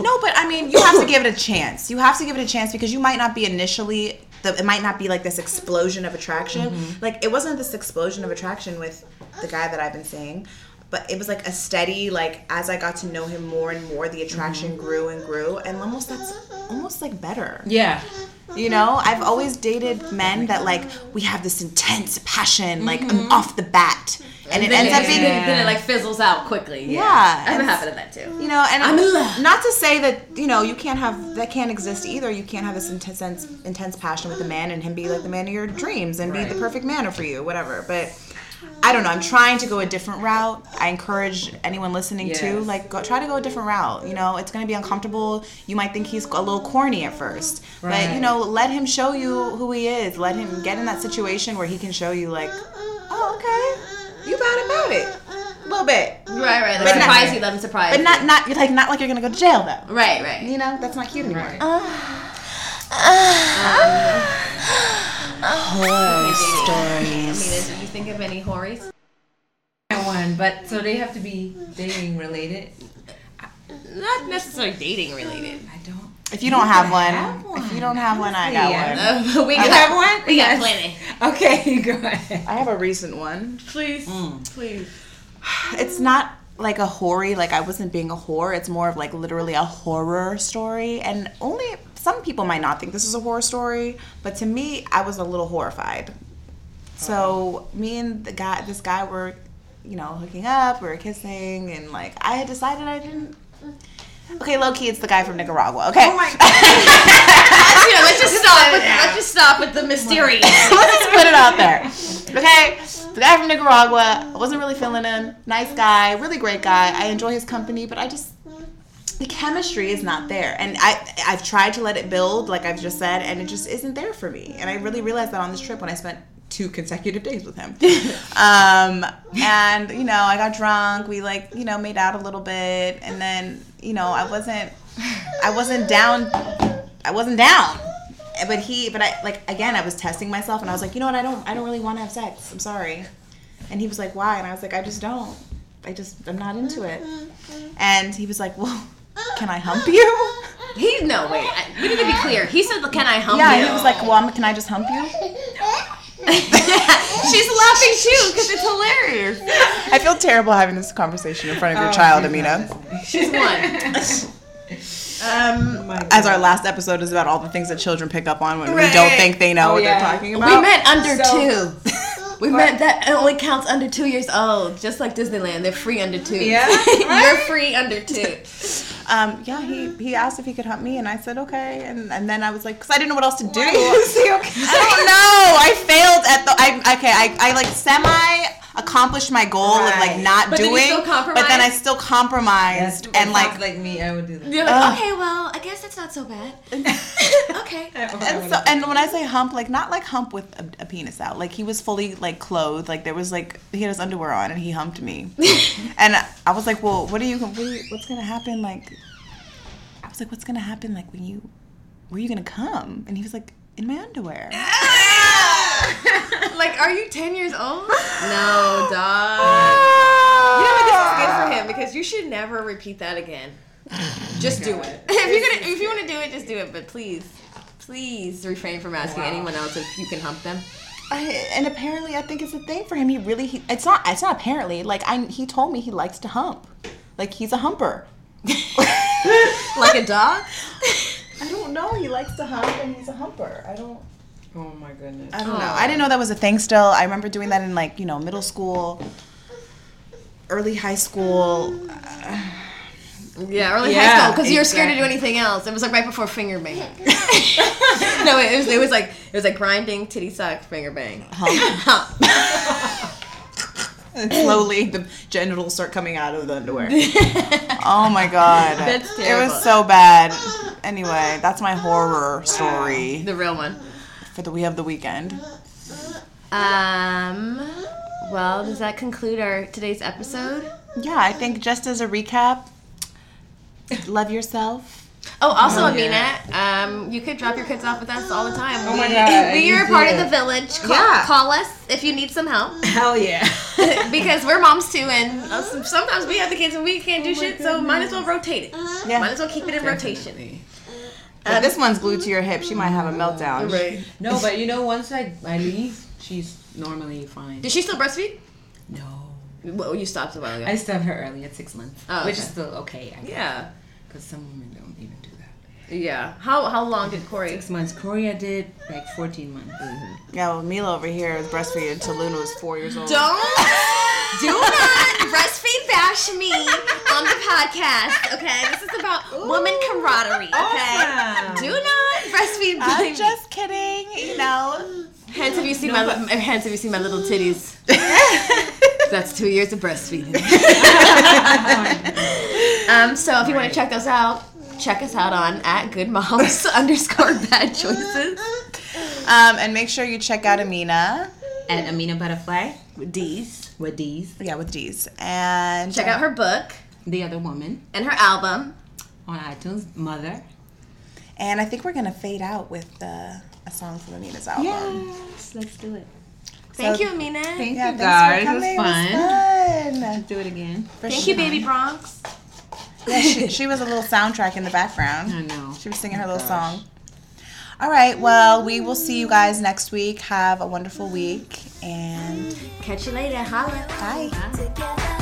Speaker 1: No, but I mean, you have to give it a chance. You have to give it a chance because you might not be initially. The, it might not be like this explosion of attraction.
Speaker 2: Mm-hmm.
Speaker 1: Like it wasn't this explosion of attraction with the guy that I've been seeing, but it was like a steady. Like as I got to know him more and more, the attraction
Speaker 2: Mm-hmm.
Speaker 1: grew and grew, and almost that's mm-hmm. almost like better.
Speaker 3: Yeah. Mm-hmm.
Speaker 1: You know, I've mm-hmm. always dated men that like we have this intense passion, like off the bat, and, it
Speaker 2: then
Speaker 1: ends up being
Speaker 2: then, then it like fizzles out quickly. Yeah,
Speaker 1: Yeah,
Speaker 2: I've
Speaker 1: and-
Speaker 2: happened to that too.
Speaker 1: you know, and
Speaker 2: I'm
Speaker 1: not to say that you know you can't have that can't exist either. You can't have this intense intense passion with a man and him be like the man of your dreams and be the perfect man for you, whatever. But I don't know. I'm trying to go a different route. I encourage anyone listening to like go, try to go a different route. You know, it's going to be uncomfortable. You might think he's a little corny at first, but you know, let him show you who he is. Let him get in that situation where he can show you like, oh, okay, you bad about it, a little bit.
Speaker 2: Right, right.
Speaker 1: But
Speaker 2: Like
Speaker 1: not-
Speaker 2: surprise you, let them surprise
Speaker 1: But not
Speaker 2: you.
Speaker 1: not like not like you're gonna go to jail though.
Speaker 2: Right, right.
Speaker 1: You know, that's not cute anymore.
Speaker 3: Right. Ah.
Speaker 2: I mean, is- do you think of any hories?
Speaker 3: One, but so they have to be dating related.
Speaker 2: Not necessarily dating related.
Speaker 3: I don't.
Speaker 1: If you don't have one,
Speaker 3: have one.
Speaker 1: if you don't have one, I got
Speaker 3: Yeah.
Speaker 1: one.
Speaker 2: Uh, we
Speaker 3: You
Speaker 2: got
Speaker 3: have one?
Speaker 2: We got plenty.
Speaker 3: Okay, go ahead.
Speaker 1: I have a recent one.
Speaker 2: Please, please.
Speaker 1: It's not like a hoary, like I wasn't being a whore. It's more of like literally a horror story, and only some people might not think this is a horror story, but to me, I was a little horrified. So uh-huh. me and the guy, this guy were, you know, hooking up, we were kissing, and like I had decided I didn't. Mm. Okay, low key, it's the guy from Nicaragua. Okay. Oh my
Speaker 2: Let's, yeah, let's just stop. With, let's just stop with the mysterious.
Speaker 1: Let's just put it out there. Okay, the guy from Nicaragua. I wasn't really feeling him. Nice guy, really great guy. I enjoy his company, but I just the chemistry is not there. And I I've tried to let it build, like I've just said, and it just isn't there for me. And I really realized that on this trip when I spent two consecutive days with him. um, and you know, I got drunk. We like you know made out a little bit, and then you know I wasn't I wasn't down. I wasn't down but he but i like again i was testing myself and i was like you know what i don't i don't really want to have sex i'm sorry and he was like why and i was like i just don't i just i'm not into it and he was like well can i hump you
Speaker 2: He no wait. I, we need to be clear. He said, "Can I hump
Speaker 1: yeah
Speaker 2: you?"
Speaker 1: he was like well I'm, can i just hump you
Speaker 2: She's laughing too because it's hilarious.
Speaker 1: i feel terrible having this conversation in front of your child amina
Speaker 2: She's one.
Speaker 1: um, as our last episode is about all the things that children pick up on when we don't think they know what
Speaker 3: yeah.
Speaker 1: they're talking about.
Speaker 2: We
Speaker 1: about
Speaker 2: meant under
Speaker 3: So-
Speaker 2: two. We meant that it only counts under two years old, just like Disneyland. They're free under two.
Speaker 3: Yeah,
Speaker 2: You're free under two.
Speaker 1: Um, yeah, he, he asked if he could hump me, and I said okay, and and then I was like, because I didn't know what else to do. I don't know. I failed at the. I okay. I, I like semi accomplished my goal of like not
Speaker 2: But then you
Speaker 1: doing,
Speaker 2: still
Speaker 1: but then I still compromised,
Speaker 3: Yes,
Speaker 1: and like
Speaker 3: like me, I would do that.
Speaker 2: You're like,
Speaker 1: Ugh.
Speaker 2: okay, well, I guess that's not so bad. okay.
Speaker 1: and so and when I say hump, like not like hump with a, a penis out. Like he was fully like clothed. Like there was like he had his underwear on and he humped me. and I was like, well, what are you? What are you what's gonna happen? Like I was like, what's gonna happen? Like when you where are you gonna come? And he was like, in my underwear.
Speaker 2: like, are you 10 years old? No, dog. You know what? This is good for him because you should never repeat that again. Just do it. If you're gonna, if you want to do it, just do it. But please, please refrain from asking anyone else if you can hump them.
Speaker 1: I, and apparently, I think it's a thing for him. He really, he, it's not, it's not apparently. Like I, he told me he likes to hump. Like he's a humper.
Speaker 2: Like a dog.
Speaker 1: I don't know. He likes to hump and he's a humper. I don't.
Speaker 3: Oh my goodness.
Speaker 1: I don't know. I didn't know that was a thing still. I remember doing that in like, you know, middle school, early high school. Uh,
Speaker 2: Yeah, early
Speaker 3: Yeah,
Speaker 2: high school because you were scared to do anything else. It was like right before finger bang. no, it was it was like it was like grinding titty suck finger bang.
Speaker 1: And slowly the genitals start coming out of the underwear. oh my god.
Speaker 2: That's
Speaker 1: It was so bad. Anyway, that's my horror story
Speaker 2: the real one.
Speaker 1: For the we have the weekend.
Speaker 2: Um. Well, does that conclude our today's episode?
Speaker 1: Yeah, I think just as a recap, love yourself.
Speaker 2: Oh, also,
Speaker 3: Oh,
Speaker 2: Amina,
Speaker 3: yeah.
Speaker 2: um, you could drop your kids off with us all the time.
Speaker 3: Oh my
Speaker 2: We-
Speaker 3: God,
Speaker 2: we
Speaker 3: you
Speaker 2: are part of the village. Call,
Speaker 3: Yeah.
Speaker 2: call us if you need some help
Speaker 3: Hell yeah.
Speaker 2: because we're moms too, and uh, sometimes we have the kids and we can't do shit. So might as well rotate it.
Speaker 1: Yeah.
Speaker 2: Might as well keep it in rotation.
Speaker 1: If this one's glued to your hip, she might have a meltdown.
Speaker 2: Right.
Speaker 3: No, but you know, once I, I leave, she's normally fine.
Speaker 2: Did she still breastfeed?
Speaker 3: No.
Speaker 2: Well, you stopped a while ago.
Speaker 3: I stopped her early at six months,
Speaker 2: Oh,
Speaker 3: which
Speaker 2: okay.
Speaker 3: is still okay. I
Speaker 2: yeah.
Speaker 3: Because some women don't even do that.
Speaker 2: Yeah. How how long did Corey?
Speaker 3: Six months. Korea did like 14 months.
Speaker 1: Yeah, well, Mila over here is breastfeeding until Luna was four years old.
Speaker 2: Don't do not breastfeed bash me on the podcast. Okay, this is about woman camaraderie. Okay,
Speaker 3: Awesome.
Speaker 2: do not breastfeed.
Speaker 1: I'm
Speaker 2: baby.
Speaker 1: just kidding, you know.
Speaker 2: Hence, have you seen my li- hence have you seen my little titties? That's two years of breastfeeding. um, so if you want to check those out, check us out on at Good Moms underscore Bad Choices.
Speaker 1: Um, and make sure you check out Amina.
Speaker 3: And Amina Buddafly
Speaker 2: with D's.
Speaker 3: with D's,
Speaker 1: Yeah, with D's. And
Speaker 2: Check out her book
Speaker 3: the other woman
Speaker 2: and her album.
Speaker 3: on iTunes, Mother.
Speaker 1: And I think we're gonna fade out with uh, a song from Amina's album.
Speaker 3: Yes, let's do it.
Speaker 2: Thank
Speaker 1: So-
Speaker 2: you, Amina.
Speaker 3: Thank
Speaker 1: Yeah,
Speaker 3: you guys.
Speaker 1: for coming.
Speaker 3: It was fun.
Speaker 1: It was fun.
Speaker 3: Do it again.
Speaker 1: For
Speaker 2: Thank
Speaker 1: sure.
Speaker 2: you, Baby Bronx.
Speaker 1: Yeah, she, she was a little soundtrack in the background.
Speaker 3: I know.
Speaker 1: She was singing her oh little song. All right, well, we will see you guys next week. Have a wonderful week and
Speaker 2: Catch you later. Holla.
Speaker 1: bye.
Speaker 7: Maybe